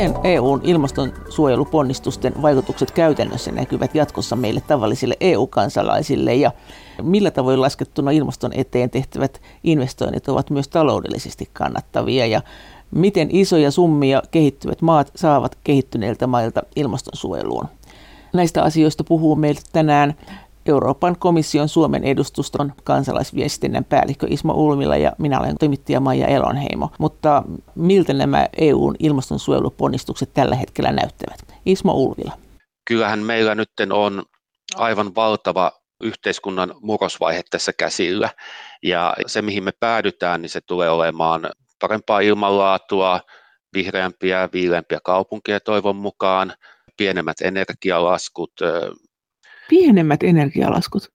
Miten EUn ilmastonsuojeluponnistusten vaikutukset käytännössä näkyvät jatkossa meille tavallisille EU-kansalaisille ja millä tavoin laskettuna ilmaston eteen tehtävät investoinnit ovat myös taloudellisesti kannattavia ja miten isoja summia kehittyvät maat saavat kehittyneiltä mailta ilmastonsuojeluun? Näistä asioista puhuu meille tänään Euroopan komission Suomen edustuston kansalaisviestinnän päällikkö Ismo Ulmila ja minä olen toimittaja Maija Elonheimo. Mutta miltä nämä EUn ilmastonsuojeluponnistukset tällä hetkellä näyttävät? Ismo Ulmila. Kyllähän meillä nyt on aivan valtava yhteiskunnan murrosvaihe tässä käsillä. Ja se, mihin me päädytään, niin se tulee olemaan parempaa ilmanlaatua, vihreämpiä, viileämpiä kaupunkeja toivon mukaan, pienemmät energialaskut, pienemmät energialaskut?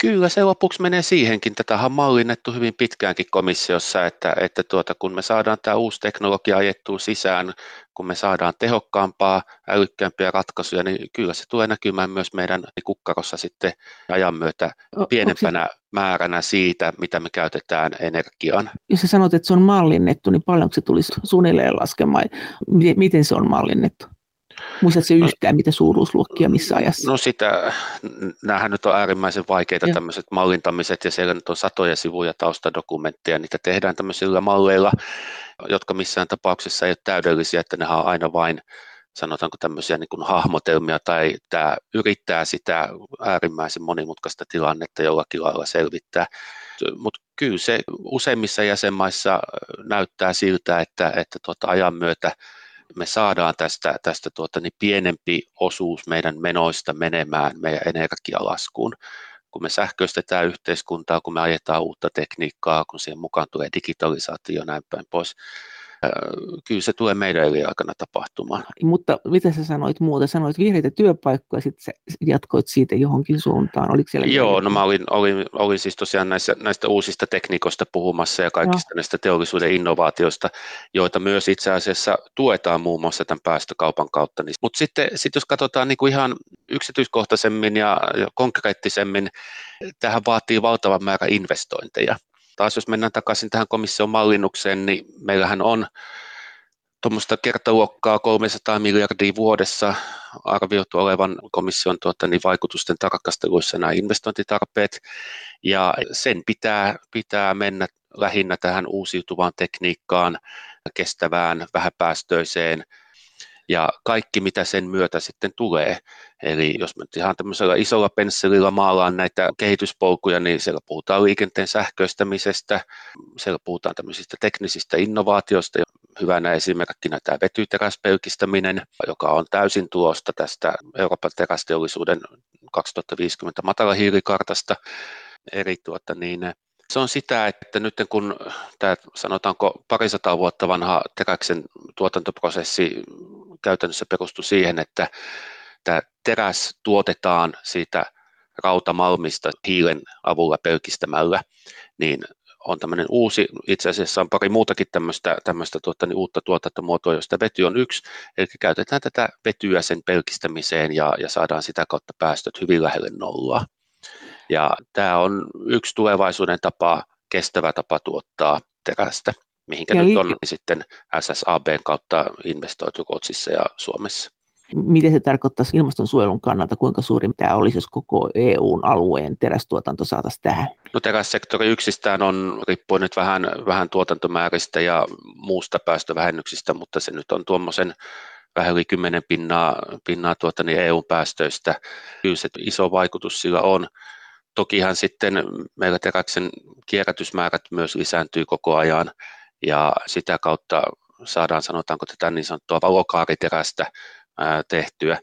Kyllä se lopuksi menee siihenkin. Tätä on mallinnettu hyvin pitkäänkin komissiossa, että, että tuota, kun me saadaan tämä uusi teknologia ajettua sisään, kun me saadaan tehokkaampaa, älykkäämpiä ratkaisuja, niin kyllä se tulee näkymään myös meidän kukkarossa sitten ajan myötä pienempänä se... määränä siitä, mitä me käytetään energiaan. Jos sä sanot, että se on mallinnettu, niin paljonko se tulisi suunnilleen laskemaan? Miten se on mallinnettu? Muistatko no, yhtään, mitä suuruusluokkia missä ajassa? No sitä, näähän nyt on äärimmäisen vaikeita ja. tämmöiset mallintamiset ja siellä nyt on satoja sivuja taustadokumentteja, niitä tehdään tämmöisillä malleilla, jotka missään tapauksessa ei ole täydellisiä, että ne on aina vain sanotaanko tämmöisiä niin kuin hahmotelmia tai tämä yrittää sitä äärimmäisen monimutkaista tilannetta jollakin lailla selvittää. Mutta kyllä se useimmissa jäsenmaissa näyttää siltä, että, että tuota ajan myötä me saadaan tästä, tästä tuota, niin pienempi osuus meidän menoista menemään meidän energialaskuun. Kun me sähköistetään yhteiskuntaa, kun me ajetaan uutta tekniikkaa, kun siihen mukaan tulee digitalisaatio ja näin päin pois, kyllä se tulee meidän aikana tapahtumaan. Mutta mitä sä sanoit muuta? Sanoit vihreitä työpaikkoja, sitten sä jatkoit siitä johonkin suuntaan. Oliko siellä Joo, vihreitä? no mä olin, olin, olin siis tosiaan näistä, näistä uusista tekniikoista puhumassa ja kaikista no. näistä teollisuuden innovaatioista, joita myös itse asiassa tuetaan muun muassa tämän päästökaupan kautta. Mutta sitten sit jos katsotaan niin kuin ihan yksityiskohtaisemmin ja, ja konkreettisemmin, tähän vaatii valtavan määrä investointeja taas jos mennään takaisin tähän komission mallinnukseen, niin meillähän on tuommoista kertaluokkaa 300 miljardia vuodessa arvioitu olevan komission tuota, niin vaikutusten tarkasteluissa nämä investointitarpeet, ja sen pitää, pitää mennä lähinnä tähän uusiutuvaan tekniikkaan, kestävään, vähäpäästöiseen ja kaikki mitä sen myötä sitten tulee. Eli jos me ihan tämmöisellä isolla pensselillä maalaan näitä kehityspolkuja, niin siellä puhutaan liikenteen sähköistämisestä, siellä puhutaan tämmöisistä teknisistä innovaatioista, hyvänä esimerkkinä tämä vetyteräspelkistäminen, joka on täysin tuosta tästä Euroopan terästeollisuuden 2050 matalahiilikartasta, eri tuota, niin se on sitä, että nyt kun tämä sanotaanko parisataa vuotta vanha teräksen tuotantoprosessi käytännössä perustui siihen, että tämä teräs tuotetaan siitä rautamalmista hiilen avulla pelkistämällä, niin on tämmöinen uusi, itse asiassa on pari muutakin tämmöistä, tämmöistä tuota, niin uutta tuotantomuotoa, josta vety on yksi, eli käytetään tätä vetyä sen pelkistämiseen ja, ja saadaan sitä kautta päästöt hyvin lähelle nollaa. Ja tämä on yksi tulevaisuuden tapa, kestävä tapa tuottaa terästä, mihinkä ja nyt on sitten SSAB kautta investoitu Ruotsissa ja Suomessa. Miten se tarkoittaisi ilmastonsuojelun kannalta, kuinka suuri tämä olisi, jos koko EUn alueen terästuotanto saataisiin tähän? No terässektori yksistään on, riippuu nyt vähän, vähän tuotantomääristä ja muusta päästövähennyksistä, mutta se nyt on tuommoisen vähän yli 10 pinnaa, pinnaa tuota, niin EU-päästöistä. Kyllä se iso vaikutus sillä on. Tokihan sitten meillä teräksen kierrätysmäärät myös lisääntyy koko ajan ja sitä kautta saadaan sanotaanko tätä niin sanottua valokaariterästä tehtyä.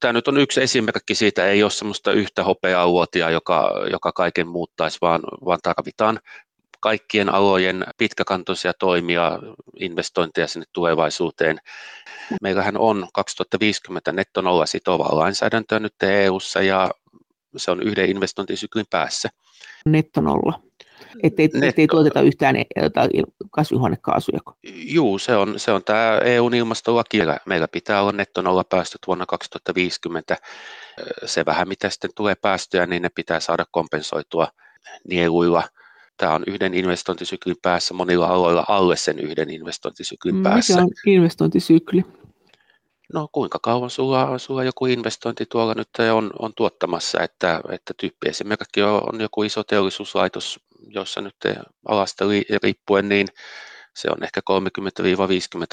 Tämä nyt on yksi esimerkki siitä, ei ole sellaista yhtä hopealuotia, joka, joka kaiken muuttaisi, vaan, vaan tarvitaan kaikkien alojen pitkäkantoisia toimia, investointeja sinne tulevaisuuteen. Meillähän on 2050 nettonolla sitovaa lainsäädäntöä nyt EU-ssa ja se on yhden investointisyklin päässä. Nettonolla. Ettei, Netto. ettei tuoteta yhtään kasvihuonekaasuja. Joo, se on, se on tämä EUn ilmastolaki. Meillä pitää olla nettonolla päästöt vuonna 2050. Se vähän mitä sitten tulee päästöjä, niin ne pitää saada kompensoitua nieluilla. tämä on yhden investointisyklin päässä, monilla aloilla alle sen yhden investointisyklin Mm, päässä. Mikä on investointisykli? No kuinka kauan sulla, sulla joku investointi tuolla nyt on, on tuottamassa, että, että tyyppi esimerkiksi on, joku iso teollisuuslaitos, jossa nyt alasta riippuen, niin se on ehkä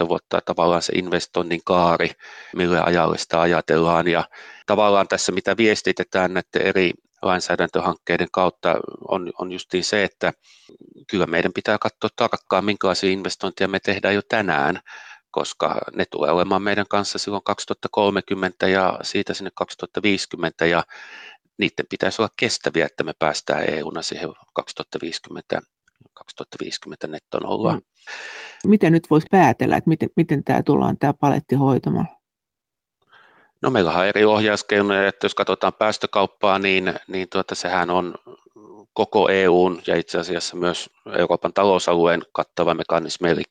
30-50 vuotta tavallaan se investoinnin kaari, millä ajalle sitä ajatellaan. Ja tavallaan tässä, mitä viestitetään näiden eri lainsäädäntöhankkeiden kautta, on, on justiin se, että kyllä meidän pitää katsoa tarkkaan, minkälaisia investointeja me tehdään jo tänään, koska ne tulee olemaan meidän kanssa silloin 2030 ja siitä sinne 2050 ja niiden pitäisi olla kestäviä, että me päästään EU-na siihen 2050, 2050 netton ollaan. Mm. Miten nyt voisi päätellä, että miten, miten tämä tullaan tämä paletti hoitamaan? No meillä on eri ohjauskeinoja, että jos katsotaan päästökauppaa, niin, niin tuota, sehän on koko EUn ja itse asiassa myös Euroopan talousalueen kattava mekanismi, eli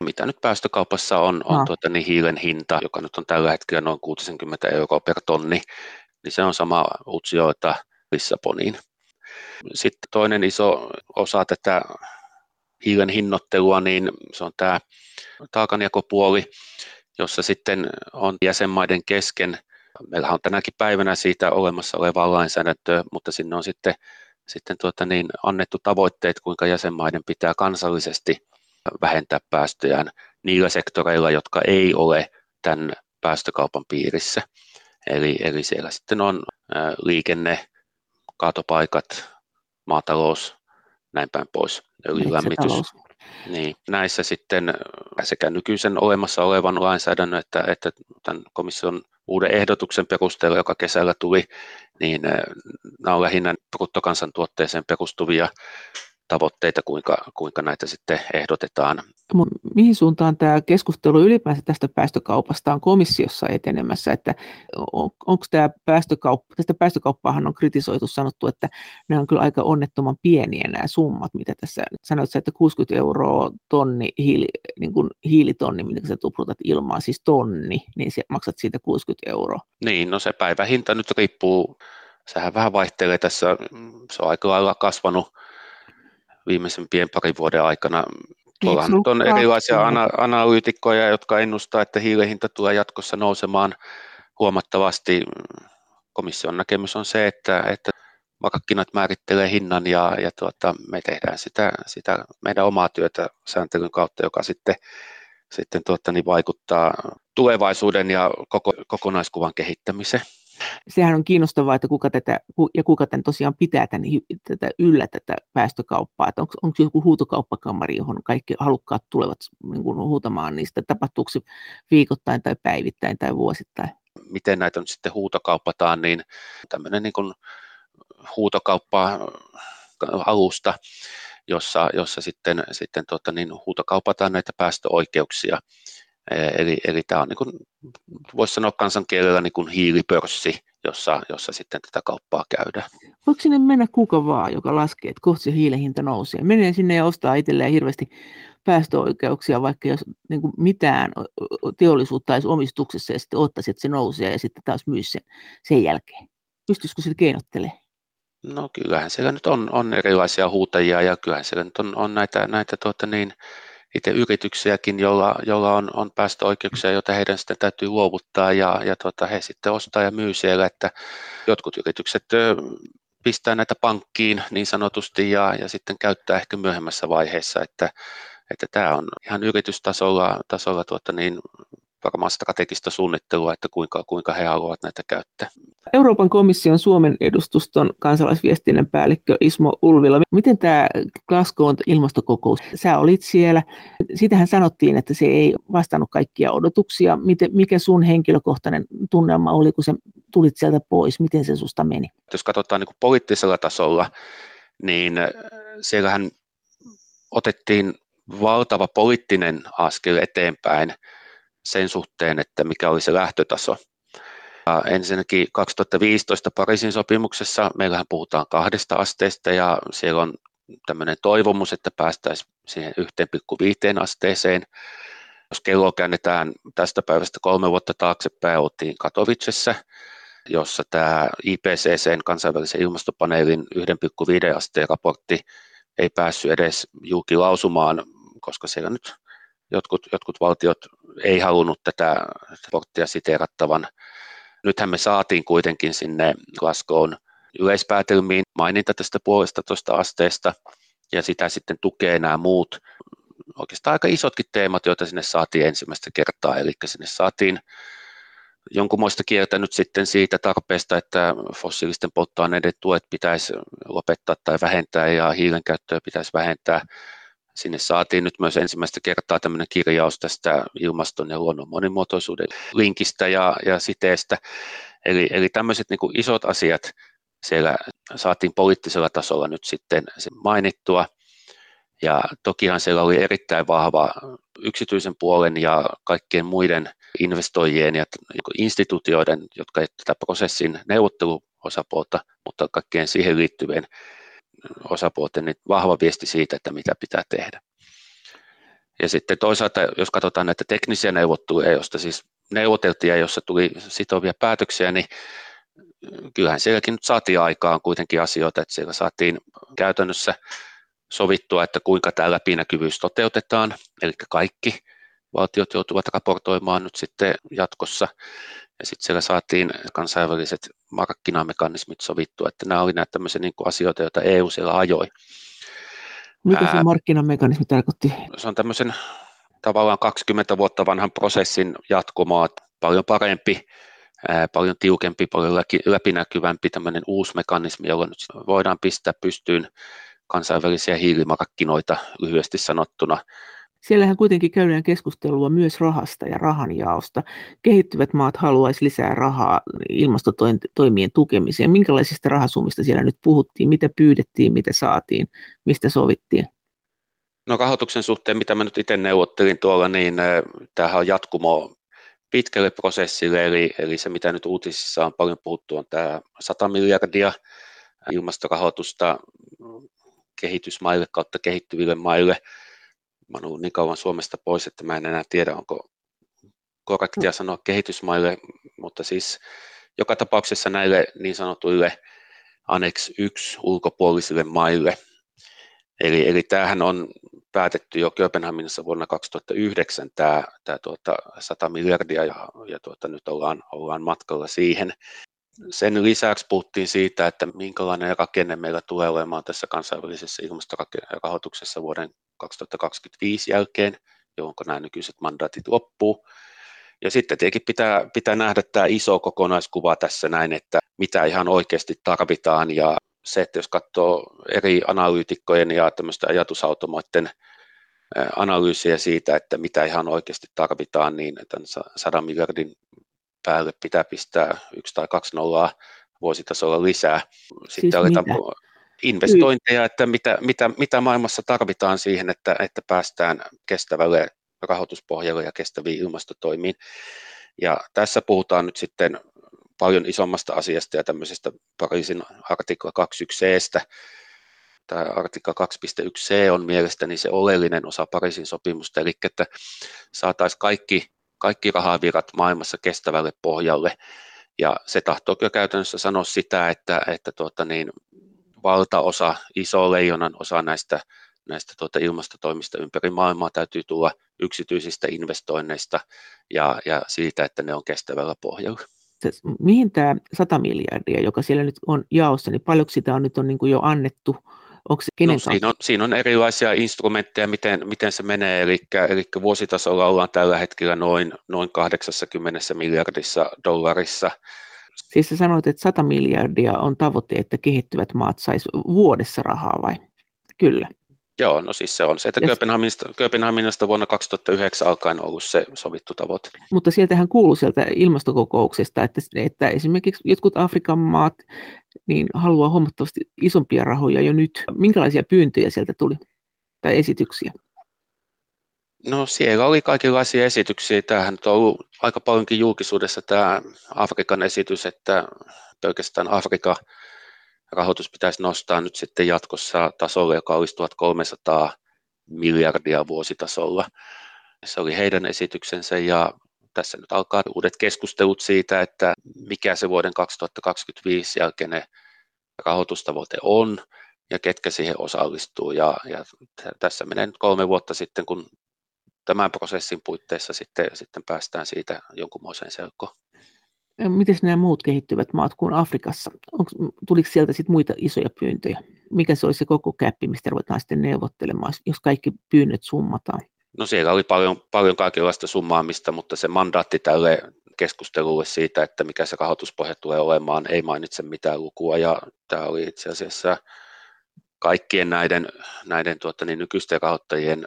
mitä nyt päästökaupassa on, on no. tuota, niin hiilen hinta, joka nyt on tällä hetkellä noin 60 euroa per tonni, niin se on sama Utsjoelta Lissaboniin. Sitten toinen iso osa tätä hiilen hinnoittelua, niin se on tämä taakanjakopuoli, jossa sitten on jäsenmaiden kesken, meillä on tänäkin päivänä siitä olemassa olevaa lainsäädäntöä, mutta sinne on sitten, sitten tuota niin, annettu tavoitteet, kuinka jäsenmaiden pitää kansallisesti vähentää päästöjään niillä sektoreilla, jotka ei ole tämän päästökaupan piirissä. Eli, eli siellä sitten on liikenne, kaatopaikat, maatalous, näin päin pois, öljylämmitys. Niin, näissä sitten sekä nykyisen olemassa olevan lainsäädännön että, että tämän komission uuden ehdotuksen perusteella, joka kesällä tuli, niin nämä on lähinnä bruttokansantuotteeseen perustuvia tavoitteita, kuinka, kuinka näitä sitten ehdotetaan. Mihin suuntaan tämä keskustelu ylipäänsä tästä päästökaupasta on komissiossa etenemässä, että on, onko tämä päästökauppa, tästä päästökauppaahan on kritisoitu, sanottu, että nämä on kyllä aika onnettoman pieniä nämä summat, mitä tässä sanoit, että 60 euroa tonni hiili, niin kuin hiilitonni, mitä sä tuprutat ilmaan, siis tonni, niin se maksat siitä 60 euroa. Niin, no se päivähinta nyt riippuu, sehän vähän vaihtelee tässä, se on aika lailla kasvanut viimeisempien parin vuoden aikana. Tuolla nyt on erilaisia ana- analyytikkoja, jotka ennustaa, että hiilihinta tulee jatkossa nousemaan huomattavasti. Komission näkemys on se, että, että markkinat määrittelee hinnan ja, ja tuota, me tehdään sitä, sitä meidän omaa työtä sääntelyn kautta, joka sitten, sitten tuota, niin vaikuttaa tulevaisuuden ja koko, kokonaiskuvan kehittämiseen sehän on kiinnostavaa, että kuka tätä, ja kuka tämän tosiaan pitää tämän, tätä yllä tätä päästökauppaa, että onko, onko joku huutokauppakamari, johon kaikki halukkaat tulevat niin kuin huutamaan niistä, tapahtuuko se viikoittain tai päivittäin tai vuosittain? Miten näitä nyt sitten huutokauppataan, niin tämmöinen niin kuin huutokauppa-alusta, jossa, jossa sitten, sitten tuota, niin huutokaupataan näitä päästöoikeuksia Eli, eli tämä on, niin kuin, voisi sanoa kansankielellä niin kuin hiilipörssi, jossa, jossa sitten tätä kauppaa käydään. Voiko sinne mennä kuka vaan, joka laskee, että kohta se hiilen hinta nousee? Menee sinne ja ostaa itselleen hirveästi päästöoikeuksia, vaikka jos niin kuin mitään teollisuutta olisi omistuksessa ja sitten ottaisi, että se nousee ja sitten taas myy sen, sen jälkeen. Pystyisikö se keinottelemaan? No kyllähän siellä nyt on, on erilaisia huutajia ja kyllähän siellä nyt on, on näitä, näitä tuota niin, itse yrityksiäkin, joilla, joilla on, on päästöoikeuksia, joita heidän sitten täytyy luovuttaa ja, ja tota, he sitten ostaa ja myy siellä, että jotkut yritykset pistää näitä pankkiin niin sanotusti ja, ja sitten käyttää ehkä myöhemmässä vaiheessa, että, että tämä on ihan yritystasolla tasolla tuota niin, varmaan strategista suunnittelua, että kuinka, kuinka he haluavat näitä käyttää. Euroopan komission Suomen edustuston kansalaisviestinnän päällikkö Ismo Ulvila. Miten tämä Glasgow ilmastokokous, sä olit siellä. Sitähän sanottiin, että se ei vastannut kaikkia odotuksia. Miten, mikä sun henkilökohtainen tunnelma oli, kun sä tulit sieltä pois? Miten se susta meni? Jos katsotaan niin poliittisella tasolla, niin siellähän otettiin valtava poliittinen askel eteenpäin sen suhteen, että mikä oli se lähtötaso. Ensinnäkin 2015 Pariisin sopimuksessa meillähän puhutaan kahdesta asteesta ja siellä on tämmöinen toivomus, että päästäisiin siihen 1,5 asteeseen. Jos kello käännetään tästä päivästä kolme vuotta taaksepäin, oltiin Katowicessa, jossa tämä IPCCn kansainvälisen ilmastopaneelin 1,5 asteen raportti ei päässyt edes julkilausumaan, koska siellä nyt jotkut, jotkut valtiot ei halunnut tätä porttia siteerattavan. Nythän me saatiin kuitenkin sinne Glasgown yleispäätelmiin maininta tästä puolesta tuosta asteesta, ja sitä sitten tukee nämä muut oikeastaan aika isotkin teemat, joita sinne saatiin ensimmäistä kertaa, eli sinne saatiin jonkunmoista kieltä nyt sitten siitä tarpeesta, että fossiilisten polttoaineiden tuet pitäisi lopettaa tai vähentää ja hiilen käyttöä pitäisi vähentää. Sinne saatiin nyt myös ensimmäistä kertaa tämmöinen kirjaus tästä ilmaston ja luonnon monimuotoisuuden linkistä ja, ja siteestä. Eli, eli tämmöiset niin isot asiat siellä saatiin poliittisella tasolla nyt sitten mainittua. Ja tokihan siellä oli erittäin vahva yksityisen puolen ja kaikkien muiden investoijien ja instituutioiden, jotka tätä prosessin neuvotteluosapuolta, mutta kaikkien siihen liittyvien osapuolten niin vahva viesti siitä, että mitä pitää tehdä. Ja sitten toisaalta, jos katsotaan näitä teknisiä neuvotteluja, joista siis neuvoteltiin ja jossa tuli sitovia päätöksiä, niin kyllähän sielläkin nyt saatiin aikaan kuitenkin asioita, että siellä saatiin käytännössä sovittua, että kuinka tämä läpinäkyvyys toteutetaan, eli kaikki valtiot joutuvat raportoimaan nyt sitten jatkossa. Ja sitten siellä saatiin kansainväliset markkinamekanismit sovittua, että nämä olivat näitä tämmöisiä niin asioita, joita EU siellä ajoi. Mitä se markkinamekanismi tarkoitti? Se on tämmöisen tavallaan 20 vuotta vanhan prosessin jatkumoa, paljon parempi, paljon tiukempi, paljon läpinäkyvämpi tämmöinen uusi mekanismi, jolla nyt voidaan pistää pystyyn kansainvälisiä hiilimarkkinoita lyhyesti sanottuna. Siellähän kuitenkin käydään keskustelua myös rahasta ja rahanjaosta. Kehittyvät maat haluaisi lisää rahaa ilmastotoimien tukemiseen. Minkälaisista rahasummista siellä nyt puhuttiin? Mitä pyydettiin, mitä saatiin, mistä sovittiin? No rahoituksen suhteen, mitä mä nyt itse neuvottelin tuolla, niin tämähän on jatkumo pitkälle prosessille, eli, eli se mitä nyt uutisissa on paljon puhuttu on tämä 100 miljardia ilmastorahoitusta kehitysmaille kautta kehittyville maille. Mä olen niin kauan Suomesta pois, että mä en enää tiedä, onko korrektia sanoa kehitysmaille, mutta siis joka tapauksessa näille niin sanotuille Annex 1 ulkopuolisille maille. Eli, eli tämähän on päätetty jo Kööpenhaminassa vuonna 2009 tämä, tämä tuota 100 miljardia ja, ja tuota, nyt ollaan, ollaan matkalla siihen. Sen lisäksi puhuttiin siitä, että minkälainen rakenne meillä tulee olemaan tässä kansainvälisessä ilmastorahoituksessa vuoden 2025 jälkeen, johon nämä nykyiset mandaatit loppuu. Ja sitten tietenkin pitää, pitää nähdä tämä iso kokonaiskuva tässä näin, että mitä ihan oikeasti tarvitaan ja se, että jos katsoo eri analyytikkojen ja tämmöistä ajatusautomoiden analyysiä siitä, että mitä ihan oikeasti tarvitaan, niin tämän 100 miljardin päälle pitää pistää yksi tai kaksi nollaa vuositasolla lisää. Sitten siis aletaan investointeja, että mitä, mitä, mitä maailmassa tarvitaan siihen, että, että päästään kestävälle rahoituspohjalle ja kestäviin ilmastotoimiin. Ja tässä puhutaan nyt sitten paljon isommasta asiasta ja tämmöisestä Pariisin artikla 21c. Tämä artikla 2.1c on mielestäni se oleellinen osa Pariisin sopimusta, eli että saataisiin kaikki kaikki rahavirrat maailmassa kestävälle pohjalle. Ja se tahtoo kyllä käytännössä sanoa sitä, että, että tuota niin, valtaosa, iso leijonan osa näistä, näistä tuota ilmastotoimista ympäri maailmaa täytyy tulla yksityisistä investoinneista ja, ja siitä, että ne on kestävällä pohjalla. Mihin tämä 100 miljardia, joka siellä nyt on jaossa, niin paljonko sitä on nyt on niin kuin jo annettu Onko se kenen no, siinä, on, siinä on erilaisia instrumentteja, miten, miten se menee, eli, eli vuositasolla ollaan tällä hetkellä noin, noin 80 miljardissa dollarissa. Siis sä sanoit, että 100 miljardia on tavoite, että kehittyvät maat sais vuodessa rahaa vai? Kyllä. Joo, no siis se on se, että Kööpenhaminasta, Kööpenhaminasta vuonna 2009 alkaen ollut se sovittu tavoite. Mutta sieltähän kuuluu sieltä ilmastokokouksesta, että, että esimerkiksi jotkut Afrikan maat niin haluaa huomattavasti isompia rahoja jo nyt. Minkälaisia pyyntöjä sieltä tuli tai esityksiä? No siellä oli kaikenlaisia esityksiä. Tämähän on ollut aika paljonkin julkisuudessa tämä Afrikan esitys, että pelkästään Afrikan rahoitus pitäisi nostaa nyt sitten jatkossa tasolle, joka olisi 1300 miljardia vuositasolla. Se oli heidän esityksensä ja tässä nyt alkaa uudet keskustelut siitä, että mikä se vuoden 2025 jälkeinen rahoitustavoite on. ja ketkä siihen osallistuu. Ja, ja tässä menee nyt kolme vuotta sitten, kun tämän prosessin puitteissa sitten, sitten päästään siitä jonkunmoiseen selkoon. Miten nämä muut kehittyvät maat kuin Afrikassa? Onko, tuliko sieltä sitten muita isoja pyyntöjä? Mikä se olisi se koko käppi, mistä ruvetaan sitten neuvottelemaan, jos kaikki pyynnöt summataan? No siellä oli paljon, paljon kaikenlaista summaamista, mutta se mandaatti tälle keskustelulle siitä, että mikä se rahoituspohja tulee olemaan, ei mainitse mitään lukua. Ja tämä oli itse asiassa kaikkien näiden, näiden tuota, niin nykyisten rahoittajien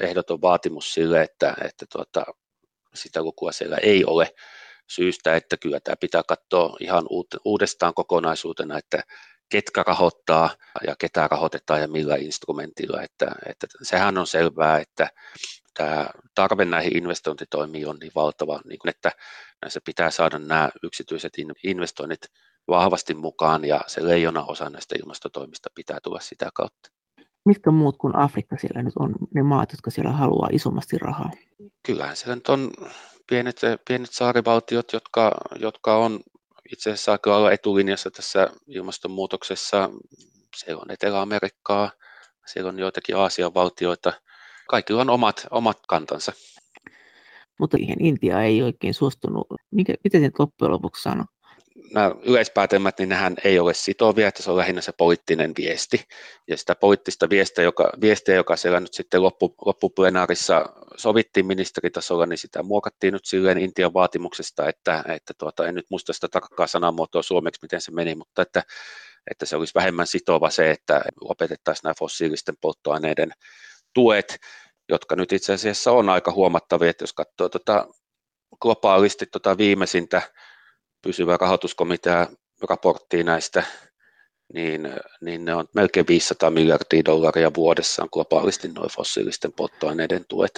ehdoton vaatimus sille, että, että tuota, sitä lukua siellä ei ole syystä, että kyllä tämä pitää katsoa ihan uudestaan kokonaisuutena, että ketkä rahoittaa ja ketä rahoitetaan ja millä instrumentilla. Että, että sehän on selvää, että tämä tarve näihin investointitoimiin on niin valtava, niin kuin, että se pitää saada nämä yksityiset investoinnit vahvasti mukaan ja se leijona osa näistä ilmastotoimista pitää tulla sitä kautta. Mitkä muut kuin Afrikka siellä nyt on ne maat, jotka siellä haluaa isommasti rahaa? Kyllähän siellä nyt on pienet, pienet saarivaltiot, jotka, jotka on itse asiassa aika olla etulinjassa tässä ilmastonmuutoksessa. Siellä on Etelä-Amerikkaa, siellä on joitakin Aasian valtioita. Kaikilla on omat, omat kantansa. Mutta siihen Intia ei oikein suostunut. Mikä, miten se loppujen lopuksi sanoi? Nämä yleispäätelmät, niin nehän ei ole sitovia, että se on lähinnä se poliittinen viesti. Ja sitä poliittista viestiä, joka, viestiä, joka siellä nyt sitten loppu, loppuplenaarissa sovittiin ministeritasolla, niin sitä muokattiin nyt silleen Intian vaatimuksesta, että, että tuota, en nyt muista sitä tarkkaa sanamuotoa suomeksi, miten se meni, mutta että, että se olisi vähemmän sitova se, että lopetettaisiin nämä fossiilisten polttoaineiden tuet, jotka nyt itse asiassa on aika huomattavia, että jos katsoo tuota, globaalisti tuota viimeisintä pysyvä rahoituskomitea raporttia näistä, niin, niin ne on melkein 500 miljardia dollaria vuodessa on globaalisti noin fossiilisten polttoaineiden tuet.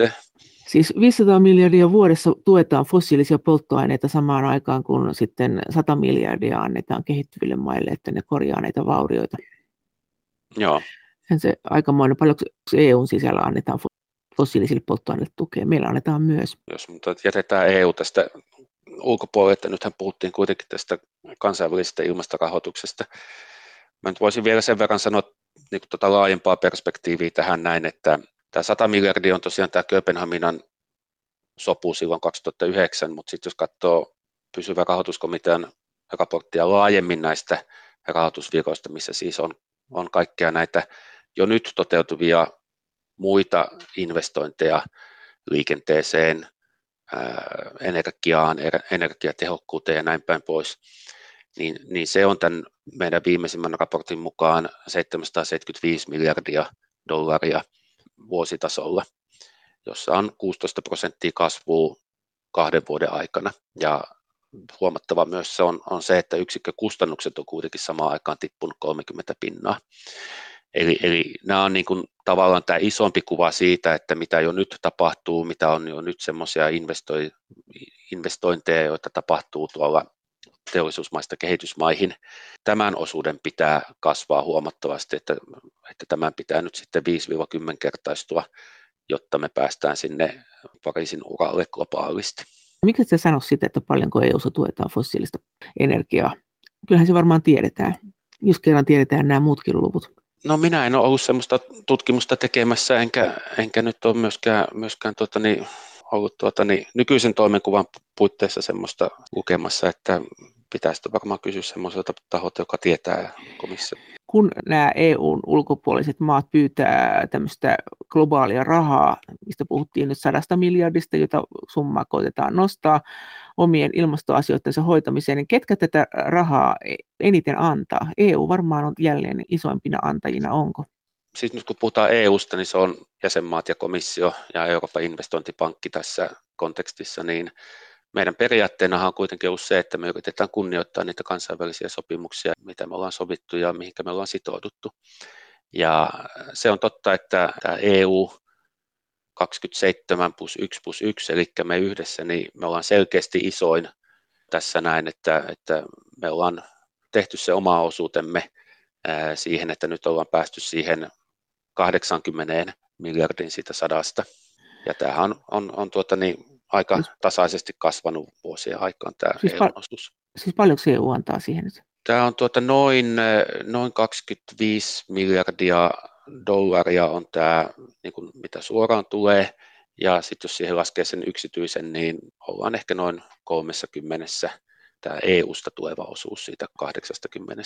Siis 500 miljardia vuodessa tuetaan fossiilisia polttoaineita samaan aikaan, kun sitten 100 miljardia annetaan kehittyville maille, että ne korjaa näitä vaurioita. Joo. Se aikamoinen, paljon EUn sisällä annetaan fossiilisille polttoaineille tukea. Meillä annetaan myös. Jos mutta jätetään EU tästä ulkopuolelle, että nythän puhuttiin kuitenkin tästä kansainvälisestä ilmastorahoituksesta. Mä nyt voisin vielä sen verran sanoa niin tuota laajempaa perspektiiviä tähän näin, että tämä 100 miljardia on tosiaan tämä Kööpenhaminan sopu silloin 2009, mutta sitten jos katsoo pysyvän rahoituskomitean raporttia laajemmin näistä rahoitusvirroista, missä siis on, on kaikkea näitä jo nyt toteutuvia muita investointeja liikenteeseen, energiaan, energiatehokkuuteen ja näin päin pois, niin, niin se on tämän meidän viimeisimmän raportin mukaan 775 miljardia dollaria vuositasolla, jossa on 16 prosenttia kasvua kahden vuoden aikana. Ja huomattava myös se on, on se, että yksikkökustannukset on kuitenkin samaan aikaan tippunut 30 pinnaa. Eli, eli nämä on niin kuin tavallaan tämä isompi kuva siitä, että mitä jo nyt tapahtuu, mitä on jo nyt semmoisia investointeja, joita tapahtuu tuolla teollisuusmaista kehitysmaihin. Tämän osuuden pitää kasvaa huomattavasti, että, että tämän pitää nyt sitten 5-10 kertaistua, jotta me päästään sinne Pariisin uralle globaalisti. Miksi se sano sitä, että paljonko EU-ssa tuetaan fossiilista energiaa? Kyllähän se varmaan tiedetään, jos kerran tiedetään nämä muutkin luvut. No minä en ole ollut sellaista tutkimusta tekemässä, enkä, enkä nyt ole myöskään, myöskään tuota, niin, ollut tuota, niin, nykyisen toimenkuvan puitteissa semmoista lukemassa, että pitäisi varmaan kysyä semmoiselta taholta, joka tietää komissio. Kun nämä EUn ulkopuoliset maat pyytää tämmöistä globaalia rahaa, mistä puhuttiin nyt sadasta miljardista, jota summaa koitetaan nostaa omien ilmastoasioidensa hoitamiseen, niin ketkä tätä rahaa eniten antaa? EU varmaan on jälleen isoimpina antajina, onko? Siis nyt kun puhutaan EUsta, niin se on jäsenmaat ja komissio ja Euroopan investointipankki tässä kontekstissa, niin meidän periaatteenahan on kuitenkin ollut se, että me yritetään kunnioittaa niitä kansainvälisiä sopimuksia, mitä me ollaan sovittu ja mihin me ollaan sitouduttu. Ja se on totta, että tämä EU 27 plus 1 plus 1, eli me yhdessä, niin me ollaan selkeästi isoin tässä näin, että, että me ollaan tehty se oma osuutemme siihen, että nyt ollaan päästy siihen 80 miljardin siitä sadasta. Ja tämähän on, on, on tuota niin, aika siis, tasaisesti kasvanut vuosien aikaan tämä siis, pal- osuus. Siis paljonko EU antaa siihen nyt? Tämä on tuota noin, noin 25 miljardia dollaria on tämä, niin kuin mitä suoraan tulee, ja sitten jos siihen laskee sen yksityisen, niin ollaan ehkä noin 30 tämä EU-sta tuleva osuus siitä 80.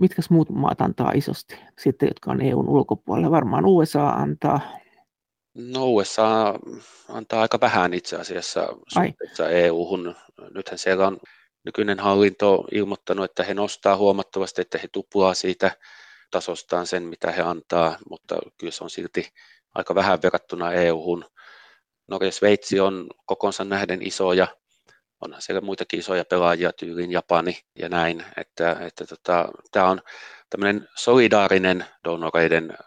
Mitkä muut maat antaa isosti, sitten, jotka on EUn ulkopuolella? Varmaan USA antaa. No USA antaa aika vähän itse asiassa suhteessa EU-hun. Nythän siellä on nykyinen hallinto ilmoittanut, että he nostaa huomattavasti, että he tuplaa siitä tasostaan sen, mitä he antaa, mutta kyllä se on silti aika vähän verrattuna EU-hun. Norja Sveitsi on kokonsa nähden isoja, onhan siellä muitakin isoja pelaajia, tyyliin Japani ja näin, että, että tota, tämä on tämmöinen solidaarinen donoreiden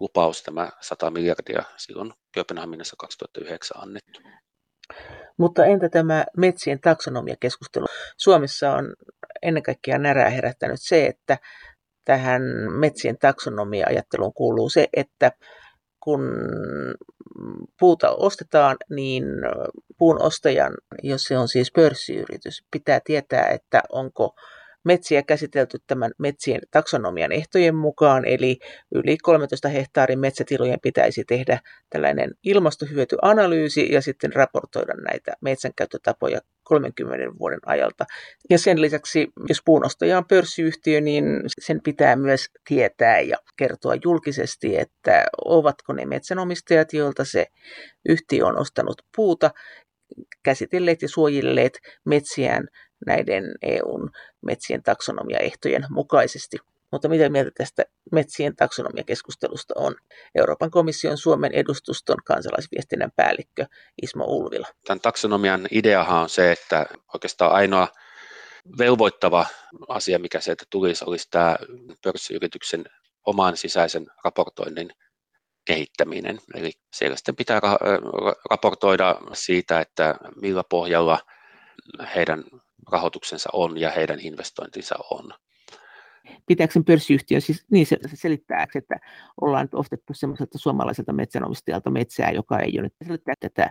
lupaus, tämä 100 miljardia silloin Kööpenhaminassa 2009 annettu. Mutta entä tämä metsien taksonomiakeskustelu? Suomessa on ennen kaikkea närää herättänyt se, että tähän metsien taksonomia-ajatteluun kuuluu se, että kun puuta ostetaan, niin puun ostajan, jos se on siis pörssiyritys, pitää tietää, että onko metsiä käsitelty tämän metsien taksonomian ehtojen mukaan, eli yli 13 hehtaarin metsätilojen pitäisi tehdä tällainen ilmastohyötyanalyysi ja sitten raportoida näitä metsänkäyttötapoja 30 vuoden ajalta. Ja sen lisäksi, jos puunostaja on pörssiyhtiö, niin sen pitää myös tietää ja kertoa julkisesti, että ovatko ne metsänomistajat, joilta se yhtiö on ostanut puuta, käsitelleet ja suojelleet metsiään näiden EUn metsien taksonomiaehtojen mukaisesti. Mutta mitä mieltä tästä metsien taksonomiakeskustelusta on Euroopan komission Suomen edustuston kansalaisviestinnän päällikkö Ismo Ulvila? Tämän taksonomian ideahan on se, että oikeastaan ainoa velvoittava asia, mikä sieltä tulisi, olisi tämä pörssiyrityksen oman sisäisen raportoinnin kehittäminen. Eli siellä sitten pitää raportoida siitä, että millä pohjalla heidän rahoituksensa on ja heidän investointinsa on. Pitääkö sen pörssiyhtiön, siis niin se, se selittää, että ollaan nyt ostettu semmoiselta suomalaiselta metsänomistajalta metsää, joka ei ole nyt selittää tätä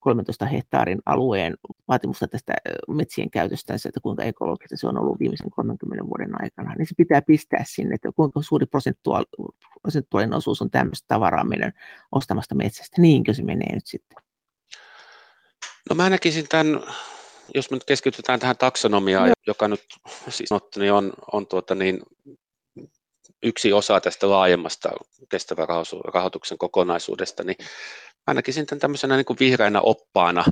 13 hehtaarin alueen vaatimusta tästä metsien käytöstä, että kuinka ekologista se on ollut viimeisen 30 vuoden aikana, niin se pitää pistää sinne, että kuinka suuri prosentuaalinen osuus on tämmöistä tavaraa meidän ostamasta metsästä. Niinkö se menee nyt sitten? No mä näkisin tämän jos me nyt keskitytään tähän taksonomiaan, no. joka nyt siis niin on, on tuota niin, yksi osa tästä laajemmasta kestävän rahoituksen kokonaisuudesta, niin mä näkisin tämän tämmöisenä niin kuin vihreänä oppaana,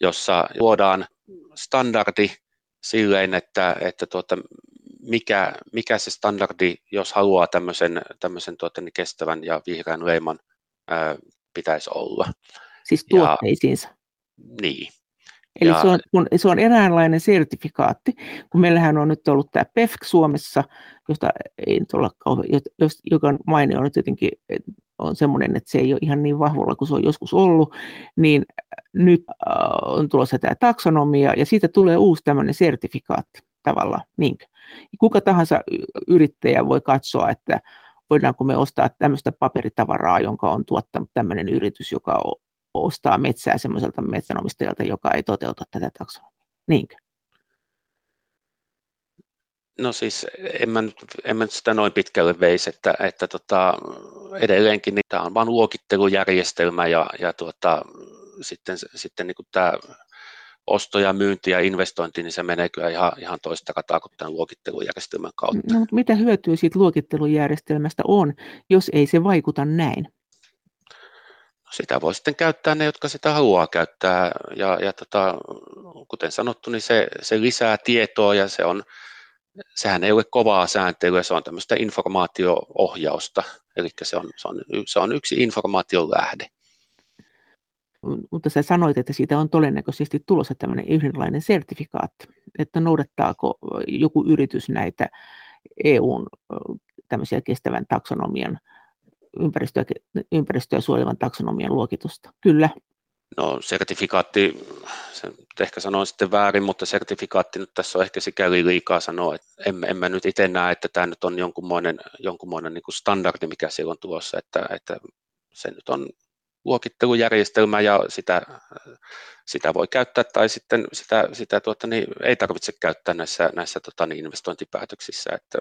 jossa luodaan standardi silleen, että, että tuota, mikä, mikä se standardi, jos haluaa tämmöisen, tämmöisen tuota, niin kestävän ja vihreän leiman ää, pitäisi olla. Siis tuotteisiinsa. Ja, niin, Eli ja... se, on, kun, se on eräänlainen sertifikaatti, kun meillähän on nyt ollut tämä PEFC Suomessa, josta ei nyt olla kauhean, joka maine on nyt jotenkin on semmoinen, että se ei ole ihan niin vahvolla kuin se on joskus ollut, niin nyt äh, on tulossa tämä taksonomia ja siitä tulee uusi tämmöinen sertifikaatti tavallaan. Niinkö? Kuka tahansa yrittäjä voi katsoa, että voidaanko me ostaa tämmöistä paperitavaraa, jonka on tuottanut tämmöinen yritys, joka ostaa metsää semmoiselta metsänomistajalta, joka ei toteuta tätä taksonomiaa. Niinkö? No siis en mä, nyt, en mä nyt sitä noin pitkälle veisi, että, että tota, edelleenkin niin tämä on vain luokittelujärjestelmä ja, ja tuota, sitten, sitten niin tämä osto ja myynti ja investointi, niin se menee kyllä ihan, ihan toista rataa kuin tämän luokittelujärjestelmän kautta. No, mutta mitä hyötyä siitä luokittelujärjestelmästä on, jos ei se vaikuta näin? Sitä voi sitten käyttää ne, jotka sitä haluaa käyttää. Ja, ja tota, kuten sanottu, niin se, se lisää tietoa ja se on, sehän ei ole kovaa sääntelyä, se on tämmöistä informaatio-ohjausta. Eli se on, se, on, se on yksi informaation lähde. Mutta sä sanoit, että siitä on todennäköisesti tulossa tämmöinen yhdenlainen sertifikaatti, että noudattaako joku yritys näitä EUn tämmöisiä kestävän taksonomian ympäristöä, ympäristöä suojelevan taksonomian luokitusta. Kyllä. No sertifikaatti, se ehkä sanoin sitten väärin, mutta sertifikaatti nyt tässä on ehkä sikäli liikaa sanoa, että en, en mä nyt itse näe, että tämä nyt on jonkunmoinen, jonkunmoinen niin kuin standardi, mikä siellä on tulossa, että, että se nyt on luokittelujärjestelmä ja sitä, sitä voi käyttää tai sitten sitä, sitä tuota, niin ei tarvitse käyttää näissä, näissä tota, niin investointipäätöksissä. Että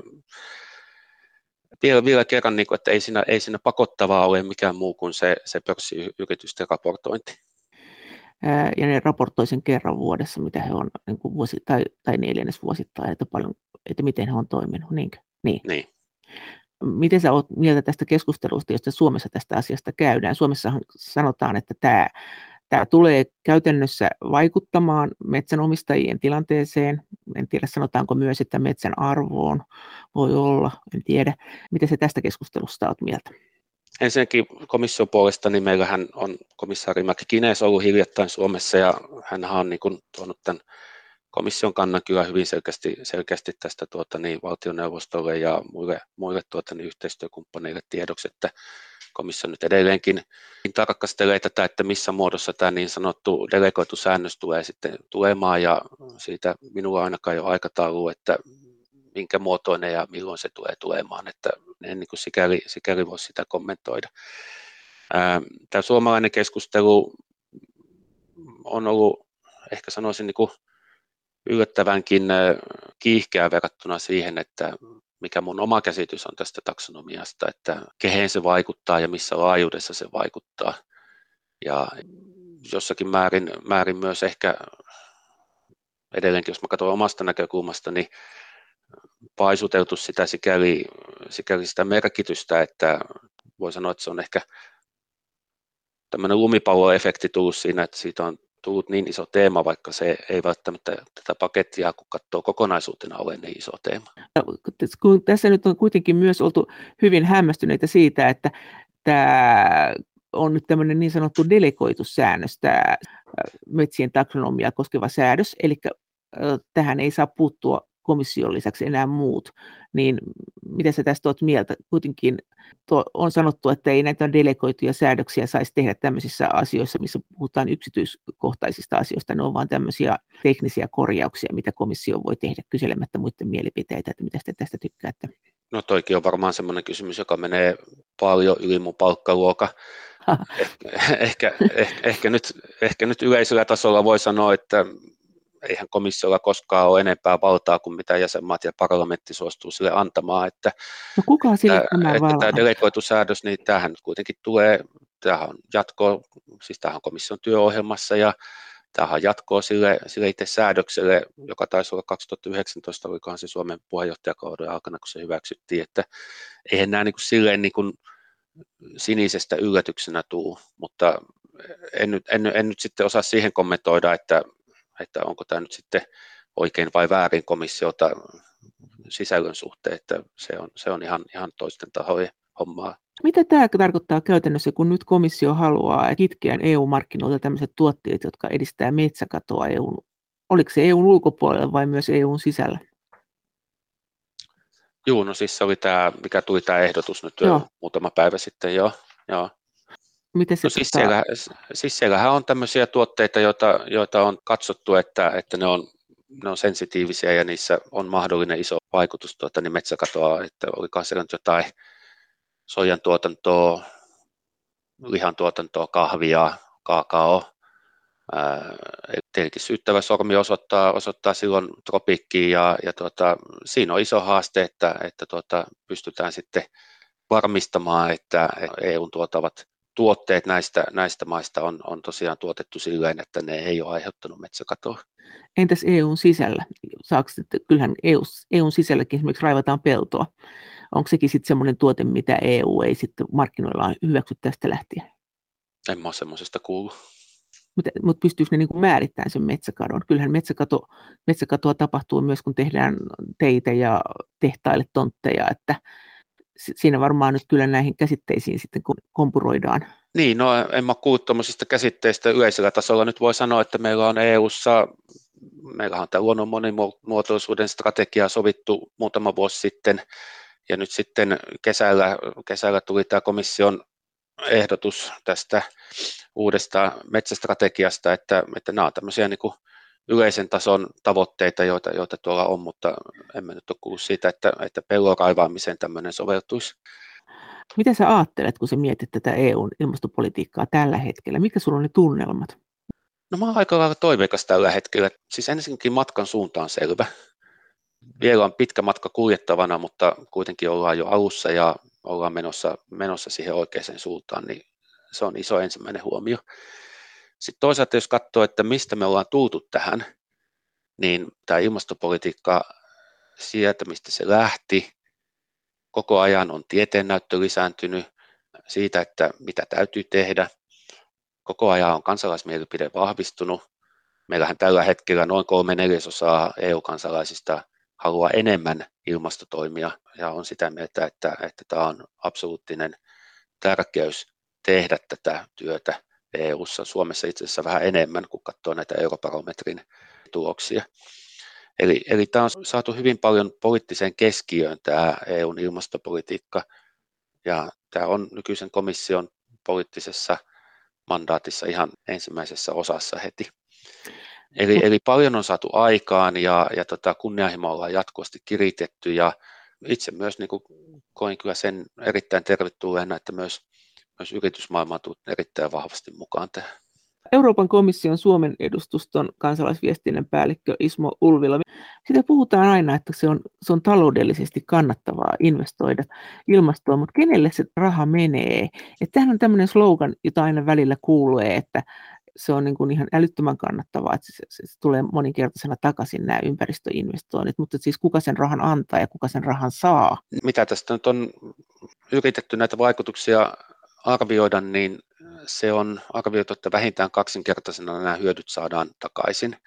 vielä, vielä kerran, niin kuin, että ei siinä, ei siinä pakottavaa ole mikään muu kuin se, se pörssiyritysten raportointi. Ja ne raportoi sen kerran vuodessa, mitä he on niin kuin vuosi, tai, tai neljännesvuosittain, että, paljon, että miten he on toiminut. Niinkö? Niin. niin. Miten sä oot mieltä tästä keskustelusta, josta Suomessa tästä asiasta käydään? Suomessa sanotaan, että tämä, tämä tulee käytännössä vaikuttamaan metsänomistajien tilanteeseen. En tiedä, sanotaanko myös, että metsän arvoon voi olla, en tiedä. Miten se tästä keskustelusta olet mieltä? Ensinnäkin komission puolesta niin meillähän on komissaari Kines ollut hiljattain Suomessa ja hän on niin kuin tuonut tämän komission kannan kyllä hyvin selkeästi, selkeästi tästä tuota, niin, valtioneuvostolle ja muille, muille tuota, niin, yhteistyökumppaneille tiedoksi, että komissio nyt edelleenkin tarkastelee tätä, että missä muodossa tämä niin sanottu delegoitu säännös tulee sitten tulemaan ja siitä minulla ainakaan jo aikataulu, että minkä muotoinen ja milloin se tulee tulemaan, että en niin kuin sikäli, sikäli voi sitä kommentoida. Tämä suomalainen keskustelu on ollut, ehkä sanoisin, niin kuin yllättävänkin kiihkeä verrattuna siihen, että mikä mun oma käsitys on tästä taksonomiasta, että kehen se vaikuttaa ja missä laajuudessa se vaikuttaa. Ja jossakin määrin, määrin myös ehkä edelleenkin, jos mä katson omasta näkökulmasta, niin paisuteltu sitä sikäli, sikäli sitä merkitystä, että voi sanoa, että se on ehkä tämmöinen lumipalloefekti tullut siinä, että siitä on tullut niin iso teema, vaikka se ei välttämättä tätä pakettia, kun katsoo kokonaisuutena, ole niin iso teema. Kun tässä nyt on kuitenkin myös oltu hyvin hämmästyneitä siitä, että tämä on nyt tämmöinen niin sanottu delegoitussäännös, tämä metsien taksonomia koskeva säädös, eli tähän ei saa puuttua komission lisäksi enää muut, niin mitä sä tästä olet mieltä? Kuitenkin tuo, on sanottu, että ei näitä delegoituja säädöksiä saisi tehdä tämmöisissä asioissa, missä puhutaan yksityiskohtaisista asioista, ne on vain tämmöisiä teknisiä korjauksia, mitä komissio voi tehdä kyselemättä muiden mielipiteitä, että mitä te tästä tykkäätte? No toikin on varmaan semmoinen kysymys, joka menee paljon yli mun palkkaluoka. Eh, ehkä, ehkä, ehkä, nyt, ehkä nyt yleisellä tasolla voi sanoa, että eihän komissiolla koskaan ole enempää valtaa kuin mitä jäsenmaat ja parlamentti suostuu sille antamaan. Että, no kuka sille että, tämä, että tämä delegoitu säädös, niin tämähän nyt kuitenkin tulee, tämähän on jatko, siis tämähän on komission työohjelmassa ja tämähän jatkoa sille, sille itse säädökselle, joka taisi olla 2019, olikohan se Suomen puheenjohtajakauden aikana, kun se hyväksyttiin, että eihän nämä niin kuin silleen niin kuin sinisestä yllätyksenä tuu, mutta en nyt, en, en nyt sitten osaa siihen kommentoida, että että onko tämä nyt sitten oikein vai väärin komissiota sisällön suhteen, että se on, se on ihan, ihan toisten tahojen hommaa. Mitä tämä tarkoittaa käytännössä, kun nyt komissio haluaa kitkeä EU-markkinoilta tämmöiset tuotteet, jotka edistää metsäkatoa EUn, oliko se EUn ulkopuolella vai myös EUn sisällä? Joo, no siis se oli tämä, mikä tuli tämä ehdotus nyt joo. muutama päivä sitten, joo. joo. Miten se no siis, siellä, siis on tämmöisiä tuotteita, joita, joita on katsottu, että, että ne, on, ne on sensitiivisiä ja niissä on mahdollinen iso vaikutus tuota, niin metsäkatoa, että olikohan siellä nyt jotain sojan tuotantoa, lihan tuotantoa, kahvia, kaakao. Tietenkin syyttävä sormi osoittaa, osoittaa silloin tropiikkiin ja, ja tuota, siinä on iso haaste, että, että tuota, pystytään sitten varmistamaan, että EUn tuotavat tuotteet näistä, näistä maista on, on tosiaan tuotettu silleen, että ne ei ole aiheuttanut metsäkatoa. Entäs EUn sisällä? Saako, kyllähän EU, EUn sisälläkin esimerkiksi raivataan peltoa. Onko sekin sitten semmoinen tuote, mitä EU ei sitten markkinoilla hyväksy tästä lähtien? En mä ole semmoisesta kuullut. Mutta mut pystyykö ne niin kuin määrittämään sen metsäkadon? Kyllähän metsäkato, metsäkatoa tapahtuu myös, kun tehdään teitä ja tehtaille tontteja, että siinä varmaan nyt kyllä näihin käsitteisiin sitten kompuroidaan. Niin, no en mä kuullut tuommoisista käsitteistä yleisellä tasolla. Nyt voi sanoa, että meillä on EU-ssa, meillä on tämä luonnon monimuotoisuuden strategia sovittu muutama vuosi sitten, ja nyt sitten kesällä, kesällä tuli tämä komission ehdotus tästä uudesta metsästrategiasta, että, että nämä on tämmöisiä niin kuin yleisen tason tavoitteita, joita, joita tuolla on, mutta emme nyt ole kuullut siitä, että, että pellon raivaamiseen tämmöinen soveltuisi. Mitä sä ajattelet, kun sä mietit tätä EUn ilmastopolitiikkaa tällä hetkellä? Mitkä sulla on ne tunnelmat? No mä oon aika lailla toiveikas tällä hetkellä. Siis ensinnäkin matkan suunta on selvä. Vielä on pitkä matka kuljettavana, mutta kuitenkin ollaan jo alussa ja ollaan menossa, menossa siihen oikeaan suuntaan, niin se on iso ensimmäinen huomio. Sitten toisaalta jos katsoo, että mistä me ollaan tultu tähän, niin tämä ilmastopolitiikka sieltä, mistä se lähti, koko ajan on tieteennäyttö lisääntynyt siitä, että mitä täytyy tehdä. Koko ajan on kansalaismielipide vahvistunut. Meillähän tällä hetkellä noin kolme neljäsosaa EU-kansalaisista haluaa enemmän ilmastotoimia ja on sitä mieltä, että, että tämä on absoluuttinen tärkeys tehdä tätä työtä EU-ssa, Suomessa itse asiassa vähän enemmän, kun katsoo näitä eurobarometrin tuloksia. Eli, eli tämä on saatu hyvin paljon poliittiseen keskiöön tämä EUn ilmastopolitiikka, ja tämä on nykyisen komission poliittisessa mandaatissa ihan ensimmäisessä osassa heti. Eli, eli paljon on saatu aikaan ja, ja tota, kunnianhimoa ollaan jatkuvasti kiritetty ja itse myös niin kuin, koin kyllä sen erittäin tervetulleena, että myös, myös yritysmaailma on tullut erittäin vahvasti mukaan tähän. Euroopan komission Suomen edustuston kansalaisviestinnän päällikkö Ismo Ulvila. Sitä puhutaan aina, että se on, se on taloudellisesti kannattavaa investoida ilmastoon, mutta kenelle se raha menee? Että tämähän on tämmöinen slogan, jota aina välillä kuulee, että se on niin kuin ihan älyttömän kannattavaa, että se, se, se tulee moninkertaisena takaisin nämä ympäristöinvestoinnit, mutta siis kuka sen rahan antaa ja kuka sen rahan saa? Mitä tästä nyt on yritetty näitä vaikutuksia arvioida, niin se on arvioitu, että vähintään kaksinkertaisena nämä hyödyt saadaan takaisin.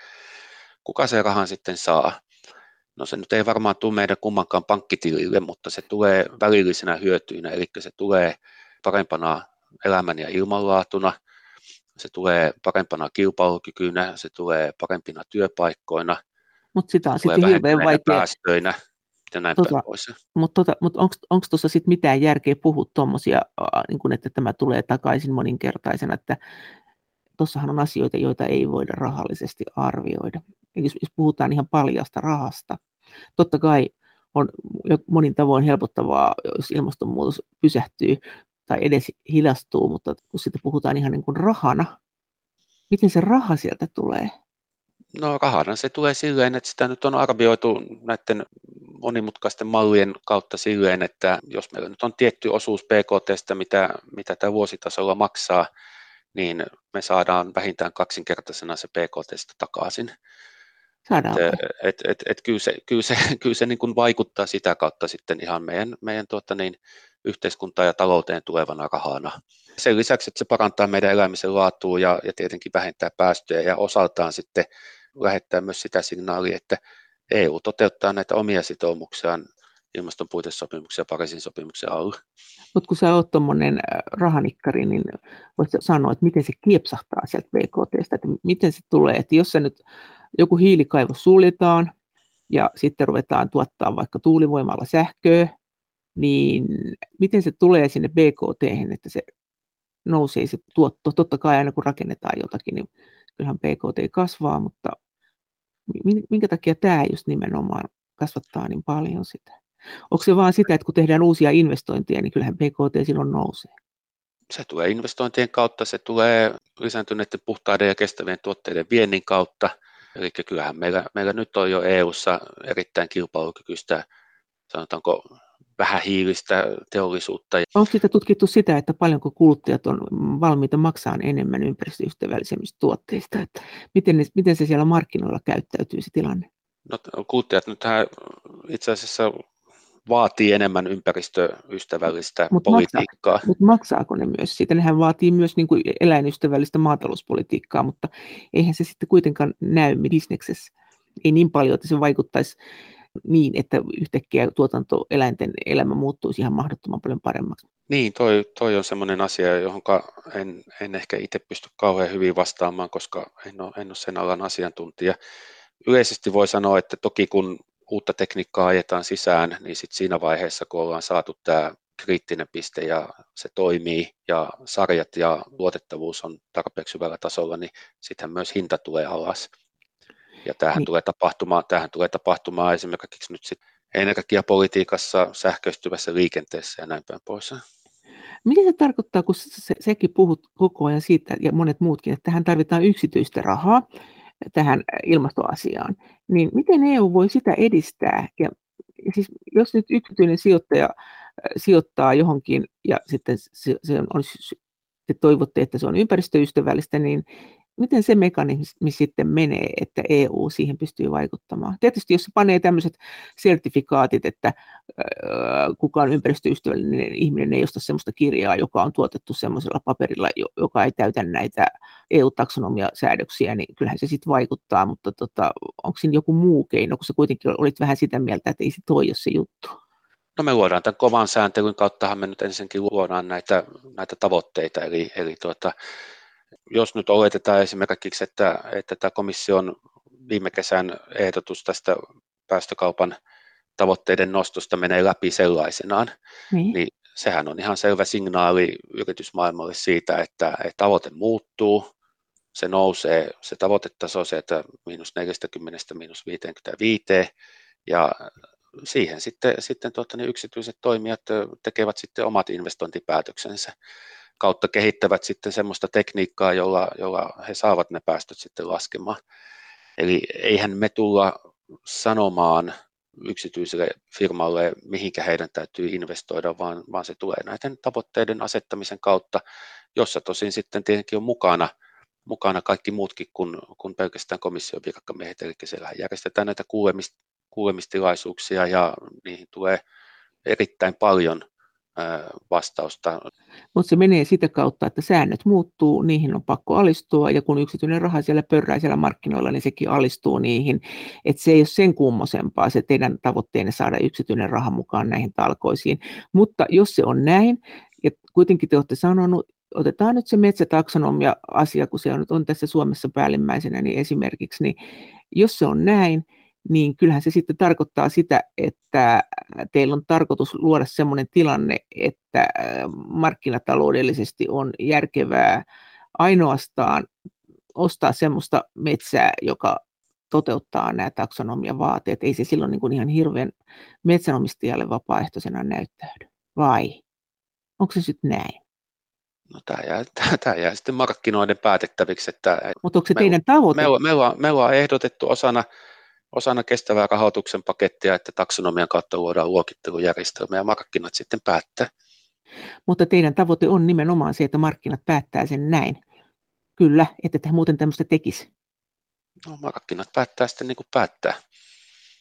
Kuka se rahan sitten saa? No se nyt ei varmaan tule meidän kummankaan pankkitilille, mutta se tulee välillisenä hyötyinä, eli se tulee parempana elämän ja ilmanlaatuna, se tulee parempana kilpailukykynä, se tulee parempina työpaikkoina, Mutta sitä on sitten hirveän vaikea. Päästöinä ja näin tota, päin pois. Mutta tota, mut onko tuossa sitten mitään järkeä puhua tuommoisia, niin että tämä tulee takaisin moninkertaisena, että tuossahan on asioita, joita ei voida rahallisesti arvioida. Jos, jos puhutaan ihan paljasta rahasta, totta kai on monin tavoin helpottavaa, jos ilmastonmuutos pysähtyy tai edes hilastuu, mutta kun siitä puhutaan ihan niin kuin rahana, miten se raha sieltä tulee? No rahana se tulee silleen, että sitä nyt on arvioitu näiden monimutkaisten mallien kautta silleen, että jos meillä nyt on tietty osuus PKTstä, mitä, mitä tämä vuositasolla maksaa, niin me saadaan vähintään kaksinkertaisena se PKTstä takaisin. Saadaan. Et, et, et, et kyllä se, kyllä se, kyllä se niin kuin vaikuttaa sitä kautta sitten ihan meidän, meidän tuota niin, yhteiskuntaan ja talouteen tulevana rahana. Sen lisäksi, että se parantaa meidän elämisen laatua ja, ja tietenkin vähentää päästöjä ja osaltaan sitten lähettää myös sitä signaalia, että EU toteuttaa näitä omia sitoumuksiaan ilmaston puitesopimuksia Pariisin sopimuksen alla. Mutta kun sä oot tuommoinen äh, rahanikkari, niin voit sanoa, että miten se kiepsahtaa sieltä BKTstä, että miten se tulee, että jos se nyt joku hiilikaivos suljetaan ja sitten ruvetaan tuottaa vaikka tuulivoimalla sähköä, niin miten se tulee sinne BKT, että se nousee se tuotto. Totta kai aina kun rakennetaan jotakin, niin kyllähän BKT kasvaa, mutta minkä takia tämä just nimenomaan kasvattaa niin paljon sitä? Onko se vaan sitä, että kun tehdään uusia investointeja, niin kyllähän BKT silloin nousee? Se tulee investointien kautta, se tulee lisääntyneiden puhtaiden ja kestävien tuotteiden viennin kautta. Eli kyllähän meillä, meillä nyt on jo EU-ssa erittäin kilpailukykyistä, sanotaanko vähähiilistä teollisuutta. Onko sitä tutkittu sitä, että paljonko kuluttajat on valmiita maksaa enemmän ympäristöystävällisemmistä tuotteista? Että miten, ne, miten se siellä markkinoilla käyttäytyy se tilanne? No, kuluttajat nyt itse asiassa vaatii enemmän ympäristöystävällistä mut politiikkaa. Maksaa, mutta maksaako ne myös siitä? Nehän vaatii myös niin kuin eläinystävällistä maatalouspolitiikkaa, mutta eihän se sitten kuitenkaan näy bisneksessä. Ei niin paljon, että se vaikuttaisi niin, että yhtäkkiä tuotantoeläinten elämä muuttuisi ihan mahdottoman paljon paremmaksi. Niin, toi, toi on sellainen asia, johon en, en ehkä itse pysty kauhean hyvin vastaamaan, koska en ole, en ole sen alan asiantuntija. Yleisesti voi sanoa, että toki kun uutta tekniikkaa ajetaan sisään, niin sit siinä vaiheessa, kun ollaan saatu tämä kriittinen piste ja se toimii ja sarjat ja luotettavuus on tarpeeksi hyvällä tasolla, niin sitten myös hinta tulee alas. Ja tämähän, niin. tulee tapahtumaan, tämähän tulee tapahtumaan esimerkiksi nyt sit energiapolitiikassa, sähköistyvässä liikenteessä ja näin päin pois. Mitä se tarkoittaa, kun se, sekin puhut koko ajan siitä ja monet muutkin, että tähän tarvitaan yksityistä rahaa tähän ilmastoasiaan, niin miten EU voi sitä edistää? Ja siis jos nyt yksityinen sijoittaja sijoittaa johonkin ja sitten se, se on, te toivotte, että se on ympäristöystävällistä, niin miten se mekanismi sitten menee, että EU siihen pystyy vaikuttamaan? Tietysti jos se panee tämmöiset sertifikaatit, että kukaan ympäristöystävällinen ihminen ei osta sellaista kirjaa, joka on tuotettu semmoisella paperilla, joka ei täytä näitä EU-taksonomiasäädöksiä, niin kyllähän se sitten vaikuttaa, mutta tota, onko siinä joku muu keino, kun sä kuitenkin olit vähän sitä mieltä, että ei se toi ole se juttu? No me luodaan tämän kovan sääntelyn kauttahan me nyt ensinnäkin luodaan näitä, näitä tavoitteita, eli, eli tuota, jos nyt oletetaan esimerkiksi, että, että tämä komission viime kesän ehdotus tästä päästökaupan tavoitteiden nostosta menee läpi sellaisenaan, niin. niin sehän on ihan selvä signaali yritysmaailmalle siitä, että, että tavoite muuttuu, se nousee, se tavoitetaso se, että miinus 40, miinus 55, ja siihen sitten, sitten tuota, ne yksityiset toimijat tekevät sitten omat investointipäätöksensä kautta kehittävät sitten semmoista tekniikkaa, jolla, jolla he saavat ne päästöt sitten laskemaan. Eli eihän me tulla sanomaan yksityiselle firmalle, mihinkä heidän täytyy investoida, vaan, vaan se tulee näiden tavoitteiden asettamisen kautta, jossa tosin sitten tietenkin on mukana, mukana kaikki muutkin kuin, kuin pelkästään komission virkamiehet, eli siellä järjestetään näitä kuulemist, kuulemistilaisuuksia ja niihin tulee erittäin paljon vastausta. Mutta se menee sitä kautta, että säännöt muuttuu, niihin on pakko alistua, ja kun yksityinen raha siellä pörrää siellä markkinoilla, niin sekin alistuu niihin. Et se ei ole sen kummosempaa, se teidän tavoitteenne saada yksityinen raha mukaan näihin talkoisiin. Mutta jos se on näin, ja kuitenkin te olette sanonut, otetaan nyt se metsätaksonomia-asia, kun se on, on tässä Suomessa päällimmäisenä, niin esimerkiksi, niin jos se on näin, niin kyllähän se sitten tarkoittaa sitä, että teillä on tarkoitus luoda sellainen tilanne, että markkinataloudellisesti on järkevää ainoastaan ostaa sellaista metsää, joka toteuttaa nämä taksonomian vaateet. Ei se silloin niin kuin ihan hirveän metsänomistajalle vapaaehtoisena näyttäydy. Vai? Onko se sitten näin? No, tämä, jää, tämä jää sitten markkinoiden päätettäviksi. Että Mutta onko se teidän tavoite? Me, me, me, me, me ollaan ehdotettu osana osana kestävää rahoituksen pakettia, että taksonomian kautta luodaan luokittelujärjestelmä ja markkinat sitten päättää. Mutta teidän tavoite on nimenomaan se, että markkinat päättää sen näin. Kyllä, että te muuten tämmöistä tekisi. No markkinat päättää sitten niin kuin päättää.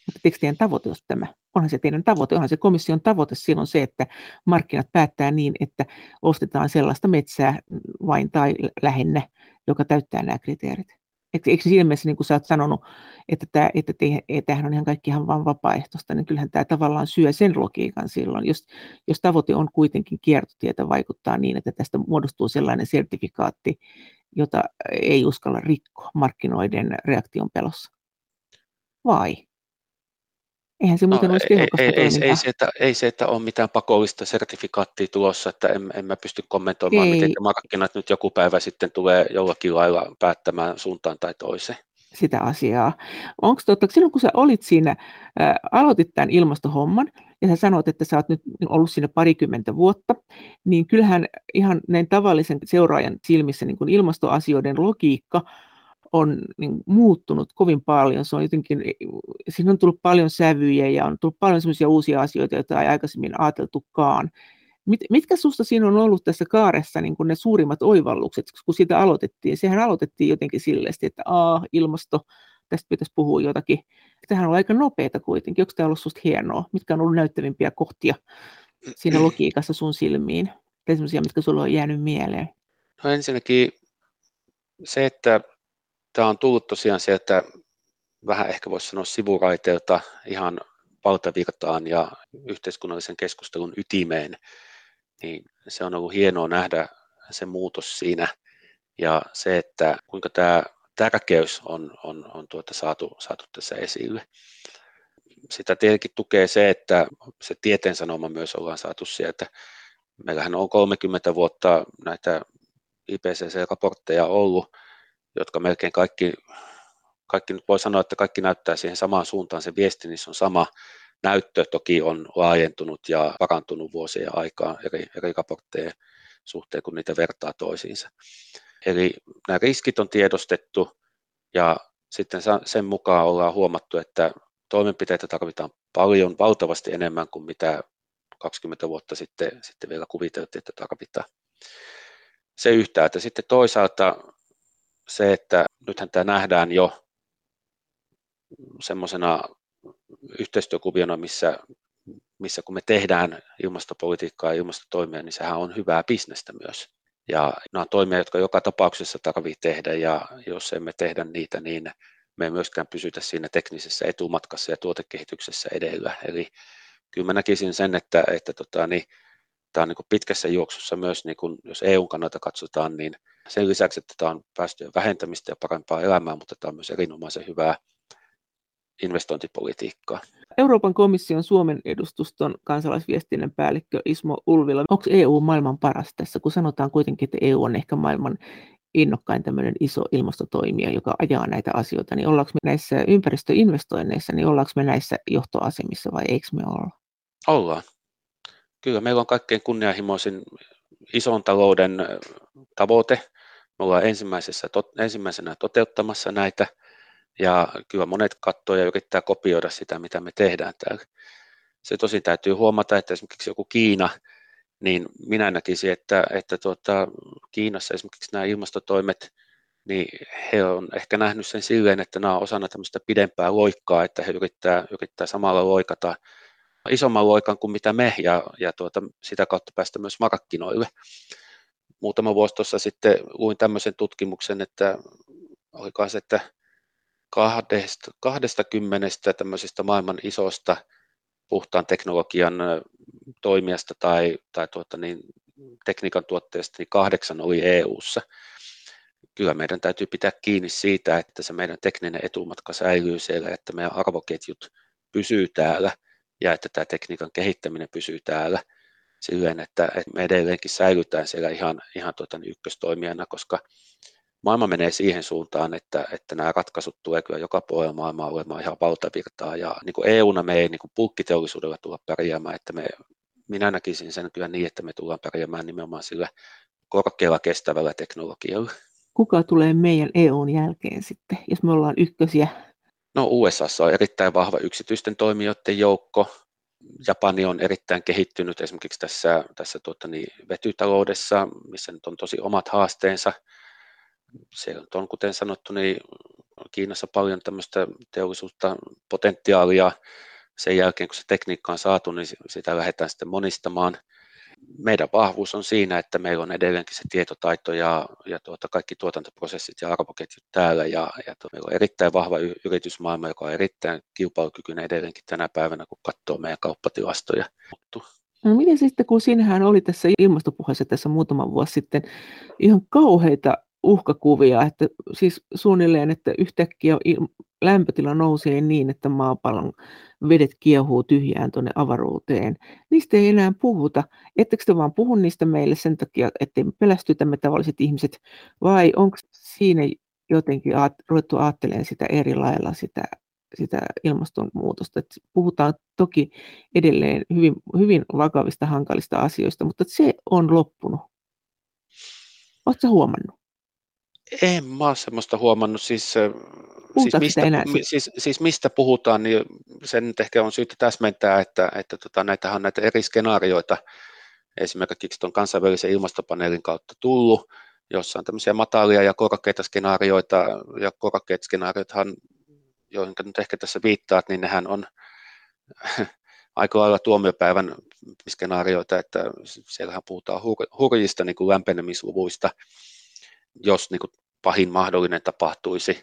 Mutta eikö teidän tavoite ole tämä? Onhan se teidän tavoite, onhan se komission tavoite silloin se, että markkinat päättää niin, että ostetaan sellaista metsää vain tai lähinnä, joka täyttää nämä kriteerit. Eikö, eikö siinä mielessä, niin kuin sä oot sanonut, että, tämä, että tämähän on ihan kaikki ihan vain vapaaehtoista, niin kyllähän tämä tavallaan syö sen logiikan silloin, jos, jos tavoite on kuitenkin kiertotietä vaikuttaa niin, että tästä muodostuu sellainen sertifikaatti, jota ei uskalla rikkoa markkinoiden reaktion pelossa. Vai? Eihän se muuten no, olisi tehokasta ei, ei, ei, se, että, ei se, että on mitään pakollista sertifikaattia tulossa, että en, en mä pysty kommentoimaan, ei. miten markkinat nyt joku päivä sitten tulee jollakin lailla päättämään suuntaan tai toiseen. Sitä asiaa. Onko totta, silloin kun sä olit siinä, ää, aloitit tämän ilmastohomman, ja sä sanoit, että sä oot nyt ollut siinä parikymmentä vuotta, niin kyllähän ihan näin tavallisen seuraajan silmissä niin kuin ilmastoasioiden logiikka on niin, muuttunut kovin paljon. Se on jotenkin, siinä on tullut paljon sävyjä ja on tullut paljon sellaisia uusia asioita, joita ei aikaisemmin ajateltukaan. Mit, mitkä sinusta siinä on ollut tässä kaaressa niin kuin ne suurimmat oivallukset, kun sitä aloitettiin? Sehän aloitettiin jotenkin silleen, että a, ilmasto, tästä pitäisi puhua jotakin. Tähän on aika nopeita kuitenkin. Onko tämä ollut sinusta hienoa? Mitkä on ollut näyttävimpiä kohtia siinä logiikassa sun silmiin? Tai sellaisia, mitkä sinulle on jäänyt mieleen? No ensinnäkin se, että tämä on tullut tosiaan sieltä vähän ehkä voisi sanoa sivuraiteilta ihan valtavirtaan ja yhteiskunnallisen keskustelun ytimeen, niin se on ollut hienoa nähdä se muutos siinä ja se, että kuinka tämä tärkeys on, on, on tuota saatu, saatu tässä esille. Sitä tietenkin tukee se, että se tieteen sanoma myös ollaan saatu sieltä. Meillähän on 30 vuotta näitä IPCC-raportteja ollut, jotka melkein kaikki, kaikki nyt voi sanoa, että kaikki näyttää siihen samaan suuntaan, se viesti niissä on sama, näyttö toki on laajentunut ja parantunut vuosien aikaa eri, eri raportteja suhteen, kun niitä vertaa toisiinsa. Eli nämä riskit on tiedostettu ja sitten sen mukaan ollaan huomattu, että toimenpiteitä tarvitaan paljon, valtavasti enemmän kuin mitä 20 vuotta sitten, sitten vielä kuviteltiin, että tarvitaan. Se yhtäältä. Sitten toisaalta se, että nythän tämä nähdään jo semmoisena yhteistyökuviona, missä, missä kun me tehdään ilmastopolitiikkaa ja ilmastotoimia, niin sehän on hyvää bisnestä myös. Ja nämä on toimia, jotka joka tapauksessa tarvitsee tehdä, ja jos emme tehdä niitä, niin me ei myöskään pysytä siinä teknisessä etumatkassa ja tuotekehityksessä edellä. Eli kyllä mä näkisin sen, että, että tota, niin, tämä on niin pitkässä juoksussa myös, niin kun, jos EUn kannalta katsotaan, niin sen lisäksi, että tämä on päästöjen vähentämistä ja parempaa elämää, mutta tämä on myös erinomaisen hyvää investointipolitiikkaa. Euroopan komission Suomen edustuston kansalaisviestinnän päällikkö Ismo Ulvila. Onko EU maailman paras tässä, kun sanotaan kuitenkin, että EU on ehkä maailman innokkain tämmöinen iso ilmastotoimija, joka ajaa näitä asioita, niin ollaanko me näissä ympäristöinvestoinneissa, niin ollaanko me näissä johtoasemissa vai eikö me olla? Ollaan. Kyllä meillä on kaikkein kunnianhimoisin ison talouden tavoite. Me ollaan ensimmäisessä, ensimmäisenä toteuttamassa näitä ja kyllä monet katsoo ja yrittää kopioida sitä, mitä me tehdään täällä. Se tosin täytyy huomata, että esimerkiksi joku Kiina, niin minä näkisin, että, että tuota, Kiinassa esimerkiksi nämä ilmastotoimet, niin he on ehkä nähnyt sen silleen, että nämä on osana tämmöistä pidempää loikkaa, että he yrittää, yrittää samalla loikata isomman loikan kuin mitä me ja, ja tuota, sitä kautta päästä myös markkinoille. Muutama vuosi tuossa sitten luin tämmöisen tutkimuksen, että olikohan se, että kahdesta, kymmenestä tämmöisestä maailman isosta puhtaan teknologian toimijasta tai, tai tuota niin, tekniikan tuotteesta, niin kahdeksan oli EU-ssa. Kyllä meidän täytyy pitää kiinni siitä, että se meidän tekninen etumatka säilyy siellä, että meidän arvoketjut pysyy täällä ja että tämä tekniikan kehittäminen pysyy täällä silleen, että, että me edelleenkin säilytään siellä ihan, ihan tuota, niin ykköstoimijana, koska maailma menee siihen suuntaan, että, että nämä ratkaisut tulee kyllä joka puolella maailmaa olemaan ihan valtavirtaa ja niin kuin EUna me ei niin kuin pulkkiteollisuudella tulla pärjäämään, että me, minä näkisin sen kyllä niin, että me tullaan pärjäämään nimenomaan sillä korkealla kestävällä teknologialla. Kuka tulee meidän EUn jälkeen sitten, jos me ollaan ykkösiä? No USA on erittäin vahva yksityisten toimijoiden joukko. Japani on erittäin kehittynyt esimerkiksi tässä, tässä tuota niin, vetytaloudessa, missä nyt on tosi omat haasteensa – siellä on, kuten sanottu, niin Kiinassa paljon tämmöistä teollisuutta, potentiaalia. Sen jälkeen, kun se tekniikka on saatu, niin sitä lähdetään sitten monistamaan. Meidän vahvuus on siinä, että meillä on edelleenkin se tietotaito ja, ja tuota, kaikki tuotantoprosessit ja arvoketjut täällä. Ja, ja tuota, meillä on erittäin vahva yritysmaailma, joka on erittäin kilpailukykyinen edelleenkin tänä päivänä, kun katsoo meidän kauppatilastoja. No miten sitten, kun sinähän oli tässä ilmastopuheessa tässä muutama vuosi sitten, ihan kauheita uhkakuvia, että siis suunnilleen, että yhtäkkiä lämpötila nousee niin, että maapallon vedet kiehuu tyhjään tuonne avaruuteen. Niistä ei enää puhuta. Ettekö te vaan puhu niistä meille sen takia, ettei me pelästytä me tavalliset ihmiset, vai onko siinä jotenkin aat, ruvettu ajattelemaan sitä eri lailla sitä, sitä ilmastonmuutosta. Et puhutaan toki edelleen hyvin, hyvin vakavista, hankalista asioista, mutta se on loppunut. Oletko huomannut? En mä ole semmoista huomannut. Siis, siis mistä, enää? siis, siis mistä puhutaan, niin sen nyt ehkä on syytä täsmentää, että, että tota, näitähän on näitä eri skenaarioita esimerkiksi tuon kansainvälisen ilmastopaneelin kautta tullut, jossa on tämmöisiä matalia ja korkeita skenaarioita, ja korkeat skenaariothan, joihin nyt ehkä tässä viittaat, niin nehän on aika lailla tuomiopäivän skenaarioita, että siellähän puhutaan hurjista niin kuin lämpenemisluvuista, jos niin kuin pahin mahdollinen tapahtuisi.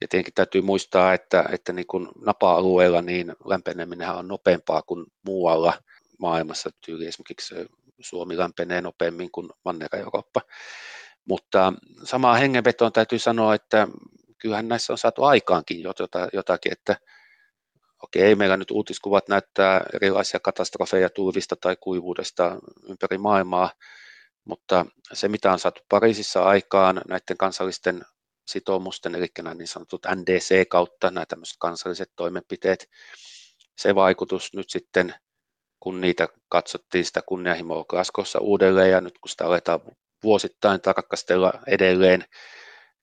Ja tietenkin täytyy muistaa, että, että niin kuin napa-alueella niin lämpeneminen on nopeampaa kuin muualla maailmassa. Tyyli esimerkiksi Suomi lämpenee nopeammin kuin Manner-Eurooppa. Mutta samaan hengenvetoon täytyy sanoa, että kyllähän näissä on saatu aikaankin jotakin, että okei, ei meillä nyt uutiskuvat näyttää erilaisia katastrofeja tulvista tai kuivuudesta ympäri maailmaa, mutta se, mitä on saatu Pariisissa aikaan näiden kansallisten sitoumusten, eli nämä niin sanotut NDC kautta, nämä tämmöiset kansalliset toimenpiteet, se vaikutus nyt sitten, kun niitä katsottiin sitä kunnianhimoa Glasgowssa uudelleen ja nyt kun sitä aletaan vuosittain tarkastella edelleen,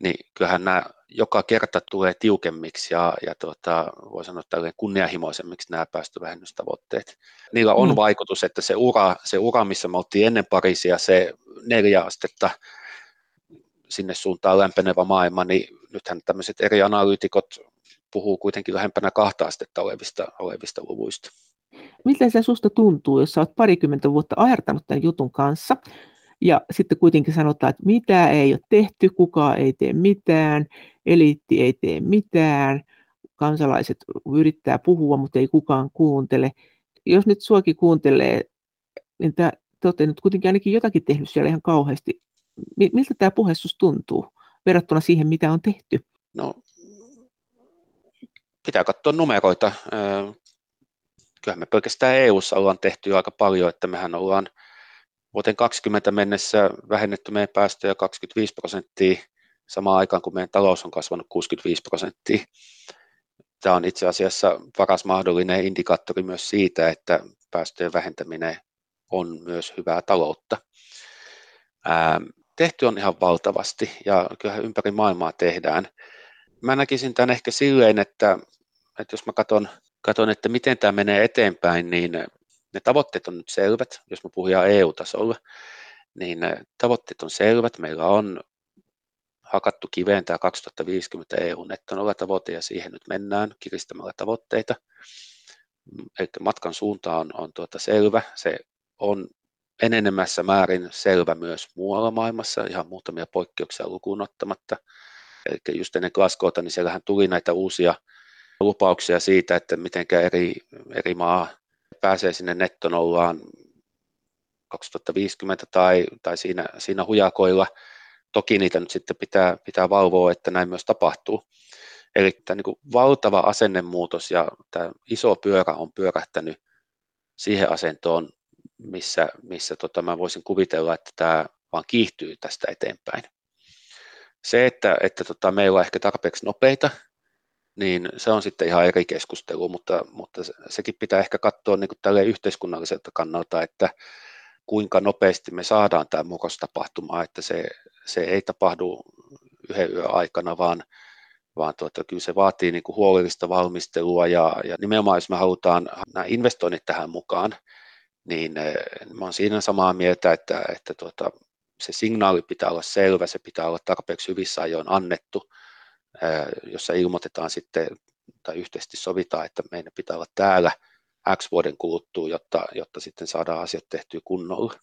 niin kyllähän nämä joka kerta tulee tiukemmiksi ja, ja tuota, voi sanoa tälleen kunnianhimoisemmiksi nämä päästövähennystavoitteet. Niillä on mm. vaikutus, että se ura, se ura, missä me oltiin ennen Pariisia, se neljä astetta sinne suuntaan lämpenevä maailma, niin nythän tämmöiset eri analyytikot puhuu kuitenkin lähempänä kahta astetta olevista, olevista luvuista. Miltä se susta tuntuu, jos oot parikymmentä vuotta ajartanut tämän jutun kanssa, ja sitten kuitenkin sanotaan, että mitä ei ole tehty, kukaan ei tee mitään, eliitti ei tee mitään, kansalaiset yrittää puhua, mutta ei kukaan kuuntele. Jos nyt suokin kuuntelee, niin te olette nyt kuitenkin ainakin jotakin tehnyt siellä ihan kauheasti. Miltä tämä puhe tuntuu verrattuna siihen, mitä on tehty? No, pitää katsoa numeroita. Kyllähän me pelkästään EU-ssa ollaan tehty aika paljon, että mehän ollaan vuoteen 20 mennessä vähennetty meidän päästöjä 25 prosenttia samaan aikaan, kun meidän talous on kasvanut 65 prosenttia. Tämä on itse asiassa paras mahdollinen indikaattori myös siitä, että päästöjen vähentäminen on myös hyvää taloutta. Ää, tehty on ihan valtavasti ja kyllä ympäri maailmaa tehdään. Mä näkisin tämän ehkä silleen, että, että jos mä katson, katson, että miten tämä menee eteenpäin, niin ne tavoitteet on nyt selvät, jos me puhutaan EU-tasolla, niin tavoitteet on selvät. Meillä on hakattu kiveen tämä 2050 EU-nettonolla-tavoite ja siihen nyt mennään kiristämällä tavoitteita. Eli matkan suunta on, on tuota selvä. Se on enenemässä määrin selvä myös muualla maailmassa, ihan muutamia poikkeuksia lukuun ottamatta. Eli just ennen Glasgowta, niin siellähän tuli näitä uusia lupauksia siitä, että miten eri, eri maa pääsee sinne nettonollaan 2050 tai, tai siinä, siinä hujakoilla. Toki niitä nyt sitten pitää, pitää valvoa, että näin myös tapahtuu. Eli tämä niin valtava asennemuutos ja tämä iso pyörä on pyörähtänyt siihen asentoon, missä, missä tota mä voisin kuvitella, että tämä vaan kiihtyy tästä eteenpäin. Se, että, että tota, meillä on ehkä tarpeeksi nopeita niin se on sitten ihan eri keskustelu, mutta, mutta sekin pitää ehkä katsoa niin tälle yhteiskunnalliselta kannalta, että kuinka nopeasti me saadaan tämä murros tapahtumaan, että se, se ei tapahdu yhden yön aikana, vaan, vaan tuota, kyllä se vaatii niin kuin huolellista valmistelua ja, ja nimenomaan jos me halutaan nämä investoinnit tähän mukaan, niin eh, mä olen siinä samaa mieltä, että, että tuota, se signaali pitää olla selvä, se pitää olla tarpeeksi hyvissä ajoin annettu, jossa ilmoitetaan sitten tai yhteisesti sovitaan, että meidän pitää olla täällä X vuoden kuluttua, jotta, jotta sitten saadaan asiat tehtyä kunnolla.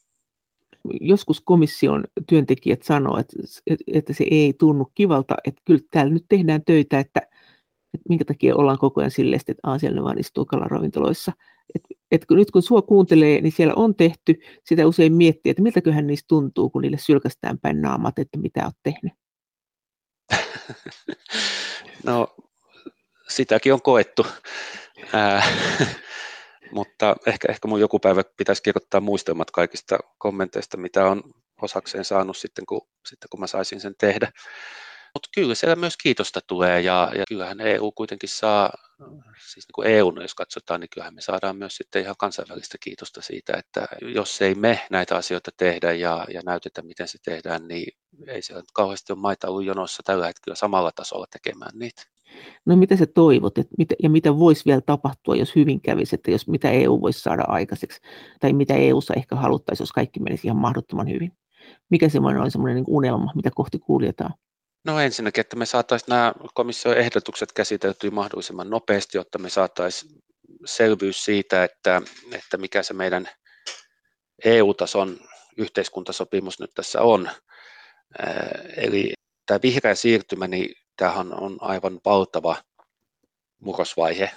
Joskus komission työntekijät sanoo, että, että se ei tunnu kivalta, että kyllä täällä nyt tehdään töitä, että, että minkä takia ollaan koko ajan silleen, että Aasialle vaan istuu kalaravintoloissa. että että nyt kun sua kuuntelee, niin siellä on tehty, sitä usein miettii, että miltäköhän niistä tuntuu, kun niille sylkästään päin naamat, että mitä olet tehnyt. No, sitäkin on koettu. Ää, mutta ehkä, ehkä mun joku päivä pitäisi kirjoittaa muistelmat kaikista kommenteista, mitä on osakseen saanut sitten, kun, sitten kun mä saisin sen tehdä. Mutta kyllä siellä myös kiitosta tulee ja, ja kyllähän EU kuitenkin saa, siis niin kuin EU, jos katsotaan, niin kyllähän me saadaan myös sitten ihan kansainvälistä kiitosta siitä, että jos ei me näitä asioita tehdä ja, ja näytetä, miten se tehdään, niin ei siellä kauheasti ole maita ollut jonossa tällä hetkellä samalla tasolla tekemään niitä. No mitä sä toivot että mitä, ja mitä voisi vielä tapahtua, jos hyvin kävisi, että jos mitä EU voisi saada aikaiseksi, tai mitä EUssa ehkä haluttaisiin, jos kaikki menisi ihan mahdottoman hyvin? Mikä semmoinen on semmoinen niin unelma, mitä kohti kuljetaan? No ensinnäkin, että me saataisiin nämä komission ehdotukset käsiteltyä mahdollisimman nopeasti, jotta me saataisiin selvyys siitä, että, että mikä se meidän EU-tason yhteiskuntasopimus nyt tässä on. Eli tämä vihreä siirtymä, niin tämähän on aivan valtava murrosvaihe.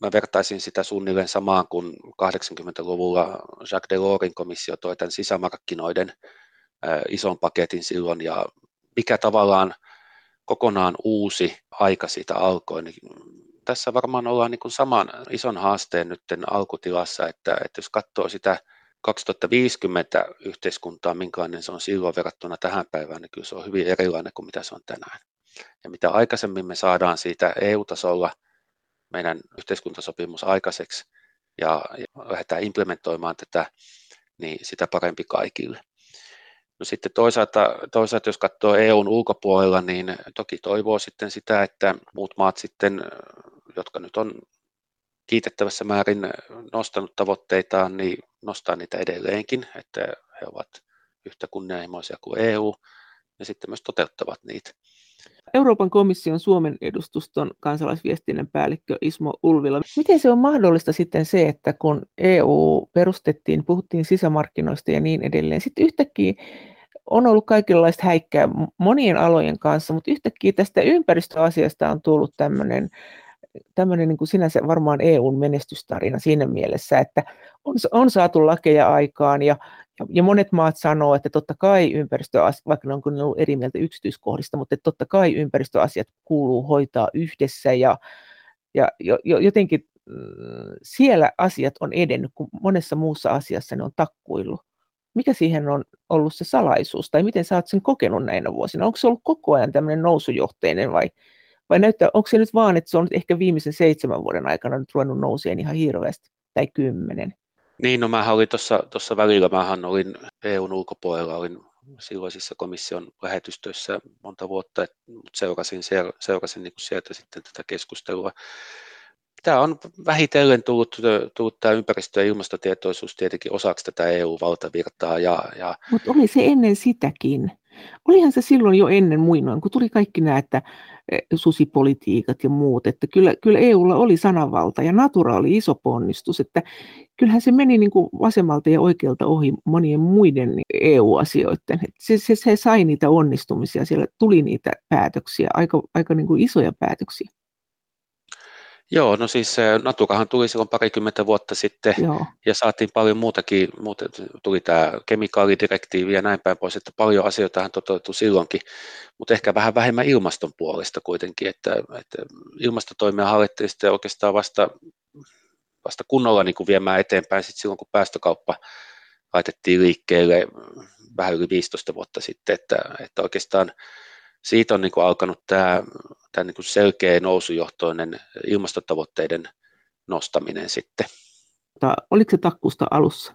Mä vertaisin sitä suunnilleen samaan kuin 80-luvulla Jacques Delorsin komissio toi tämän sisämarkkinoiden ison paketin silloin ja mikä tavallaan kokonaan uusi aika siitä alkoi, niin tässä varmaan ollaan niin saman ison haasteen nyt alkutilassa, että, että jos katsoo sitä 2050 yhteiskuntaa, minkälainen se on silloin verrattuna tähän päivään, niin kyllä se on hyvin erilainen kuin mitä se on tänään. Ja mitä aikaisemmin me saadaan siitä EU-tasolla meidän yhteiskuntasopimus aikaiseksi ja, ja lähdetään implementoimaan tätä, niin sitä parempi kaikille. No sitten toisaalta, toisaalta, jos katsoo EUn ulkopuolella, niin toki toivoo sitten sitä, että muut maat sitten, jotka nyt on kiitettävässä määrin nostanut tavoitteitaan, niin nostaa niitä edelleenkin, että he ovat yhtä kunnianhimoisia kuin EU ja sitten myös toteuttavat niitä. Euroopan komission Suomen edustuston kansalaisviestinnän päällikkö Ismo Ulvila. Miten se on mahdollista sitten se, että kun EU perustettiin, puhuttiin sisämarkkinoista ja niin edelleen, sitten yhtäkkiä on ollut kaikenlaista häikkää monien alojen kanssa, mutta yhtäkkiä tästä ympäristöasiasta on tullut tämmöinen tämmöinen niin kuin sinänsä varmaan EUn menestystarina siinä mielessä, että on, on saatu lakeja aikaan ja, ja monet maat sanoo, että totta kai ympäristöasiat, vaikka ne on ollut eri mieltä yksityiskohdista, mutta että totta kai ympäristöasiat kuuluu hoitaa yhdessä ja, ja jotenkin mm, siellä asiat on edennyt, kun monessa muussa asiassa ne on takkuillut. Mikä siihen on ollut se salaisuus, tai miten sä oot sen kokenut näinä vuosina? Onko se ollut koko ajan tämmöinen nousujohteinen vai vai näyttää, onko se nyt vaan, että se on nyt ehkä viimeisen seitsemän vuoden aikana nyt ruvennut nouseen ihan hirveästi, tai kymmenen? Niin, no mä olin tuossa välillä, mähän olin EUn ulkopuolella, olin silloisissa komission lähetystöissä monta vuotta, mutta seurasin, seurasin niin sieltä sitten tätä keskustelua. Tämä on vähitellen tullut, tullut tämä ympäristö- ja ilmastotietoisuus tietenkin osaksi tätä EU-valtavirtaa. Ja, ja... Mutta oli se ennen sitäkin. Olihan se silloin jo ennen muinoin, kun tuli kaikki nämä, että susipolitiikat ja muut, että kyllä, kyllä EUlla oli sananvalta ja Natura oli iso ponnistus, että kyllähän se meni niin kuin vasemmalta ja oikealta ohi monien muiden EU-asioiden. Se, se, se sai niitä onnistumisia, siellä tuli niitä päätöksiä, aika, aika niin kuin isoja päätöksiä. Joo, no siis Naturahan tuli silloin parikymmentä vuotta sitten Joo. ja saatiin paljon muutakin, muuta, tuli tämä kemikaalidirektiivi ja näin päin pois, että paljon asioita toteutui silloinkin, mutta ehkä vähän vähemmän ilmaston puolesta kuitenkin, että, että ilmastotoimia hallettiin sitten oikeastaan vasta, vasta kunnolla niin kuin viemään eteenpäin sitten silloin, kun päästökauppa laitettiin liikkeelle vähän yli 15 vuotta sitten, että, että oikeastaan siitä on niin kuin alkanut tämä, tämä niin kuin selkeä nousujohtoinen ilmastotavoitteiden nostaminen sitten. Oliko se takkusta alussa?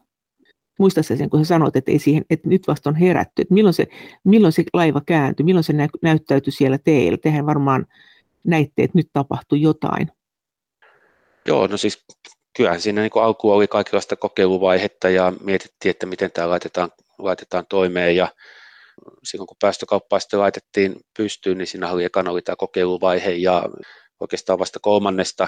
Muista sen, kun sä sanoit, että, ei siihen, että nyt vasta on herätty, että milloin se, milloin se laiva kääntyi, milloin se nä, näyttäytyi siellä teillä. Tehän varmaan näitte, että nyt tapahtui jotain. Joo, no siis kyllähän siinä niin alku oli kaikenlaista kokeiluvaihetta ja mietittiin, että miten tämä laitetaan, laitetaan toimeen ja silloin kun päästökauppaa sitten laitettiin pystyyn, niin siinä oli ekana oli tämä kokeiluvaihe ja oikeastaan vasta kolmannesta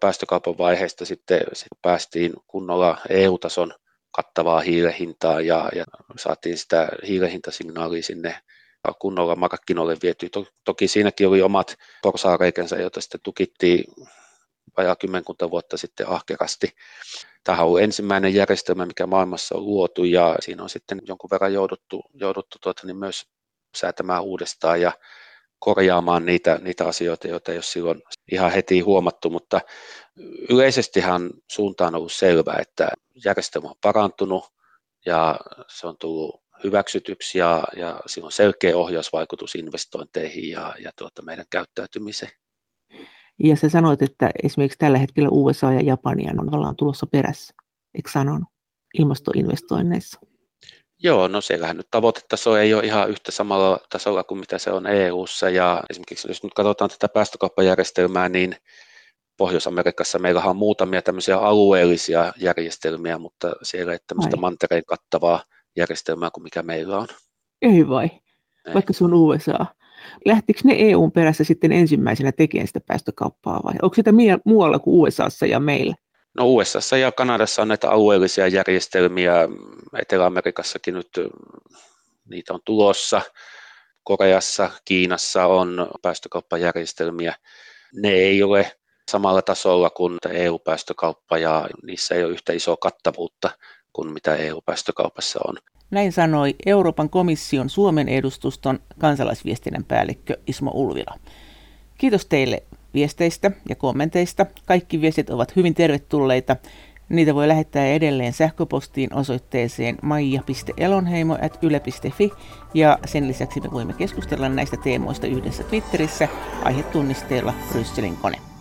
päästökaupan vaiheesta sitten, sitten päästiin kunnolla EU-tason kattavaa hiilehintaa ja, ja saatiin sitä hiilehintasignaalia sinne kunnolla markkinoille viety. Toki siinäkin oli omat porsaareikänsä, joita sitten tukittiin vajaa kymmenkunta vuotta sitten ahkerasti. Tämä on ensimmäinen järjestelmä, mikä maailmassa on luotu ja siinä on sitten jonkun verran jouduttu, jouduttu tuota, niin myös säätämään uudestaan ja korjaamaan niitä, niitä asioita, joita ei ole silloin ihan heti huomattu, mutta yleisestihan suunta on ollut selvä, että järjestelmä on parantunut ja se on tullut hyväksytyksi ja, ja sillä on selkeä ohjausvaikutus investointeihin ja, ja tuota meidän käyttäytymiseen. Ja sä sanoit, että esimerkiksi tällä hetkellä USA ja Japania on tavallaan tulossa perässä, eikö sanonut, ilmastoinvestoinneissa? Joo, no siellähän nyt tavoitetaso ei ole ihan yhtä samalla tasolla kuin mitä se on EU:ssa ja esimerkiksi jos nyt katsotaan tätä päästökauppajärjestelmää, niin Pohjois-Amerikassa meillä on muutamia tämmöisiä alueellisia järjestelmiä, mutta siellä ei tämmöistä mantereen kattavaa järjestelmää kuin mikä meillä on. Ei vai, ei. vaikka se on USA. Lähtikö ne EUn perässä sitten ensimmäisenä tekemään sitä päästökauppaa vai onko sitä muualla kuin USAssa ja meillä? No USAssa ja Kanadassa on näitä alueellisia järjestelmiä, Etelä-Amerikassakin nyt niitä on tulossa, Koreassa, Kiinassa on päästökauppajärjestelmiä. Ne ei ole samalla tasolla kuin EU-päästökauppa ja niissä ei ole yhtä isoa kattavuutta kuin mitä EU-päästökaupassa on. Näin sanoi Euroopan komission Suomen edustuston kansalaisviestinnän päällikkö Ismo Ulvila. Kiitos teille viesteistä ja kommenteista. Kaikki viestit ovat hyvin tervetulleita. Niitä voi lähettää edelleen sähköpostiin osoitteeseen maija.elonheimo.yle.fi ja sen lisäksi me voimme keskustella näistä teemoista yhdessä Twitterissä aihetunnisteella Brysselin kone.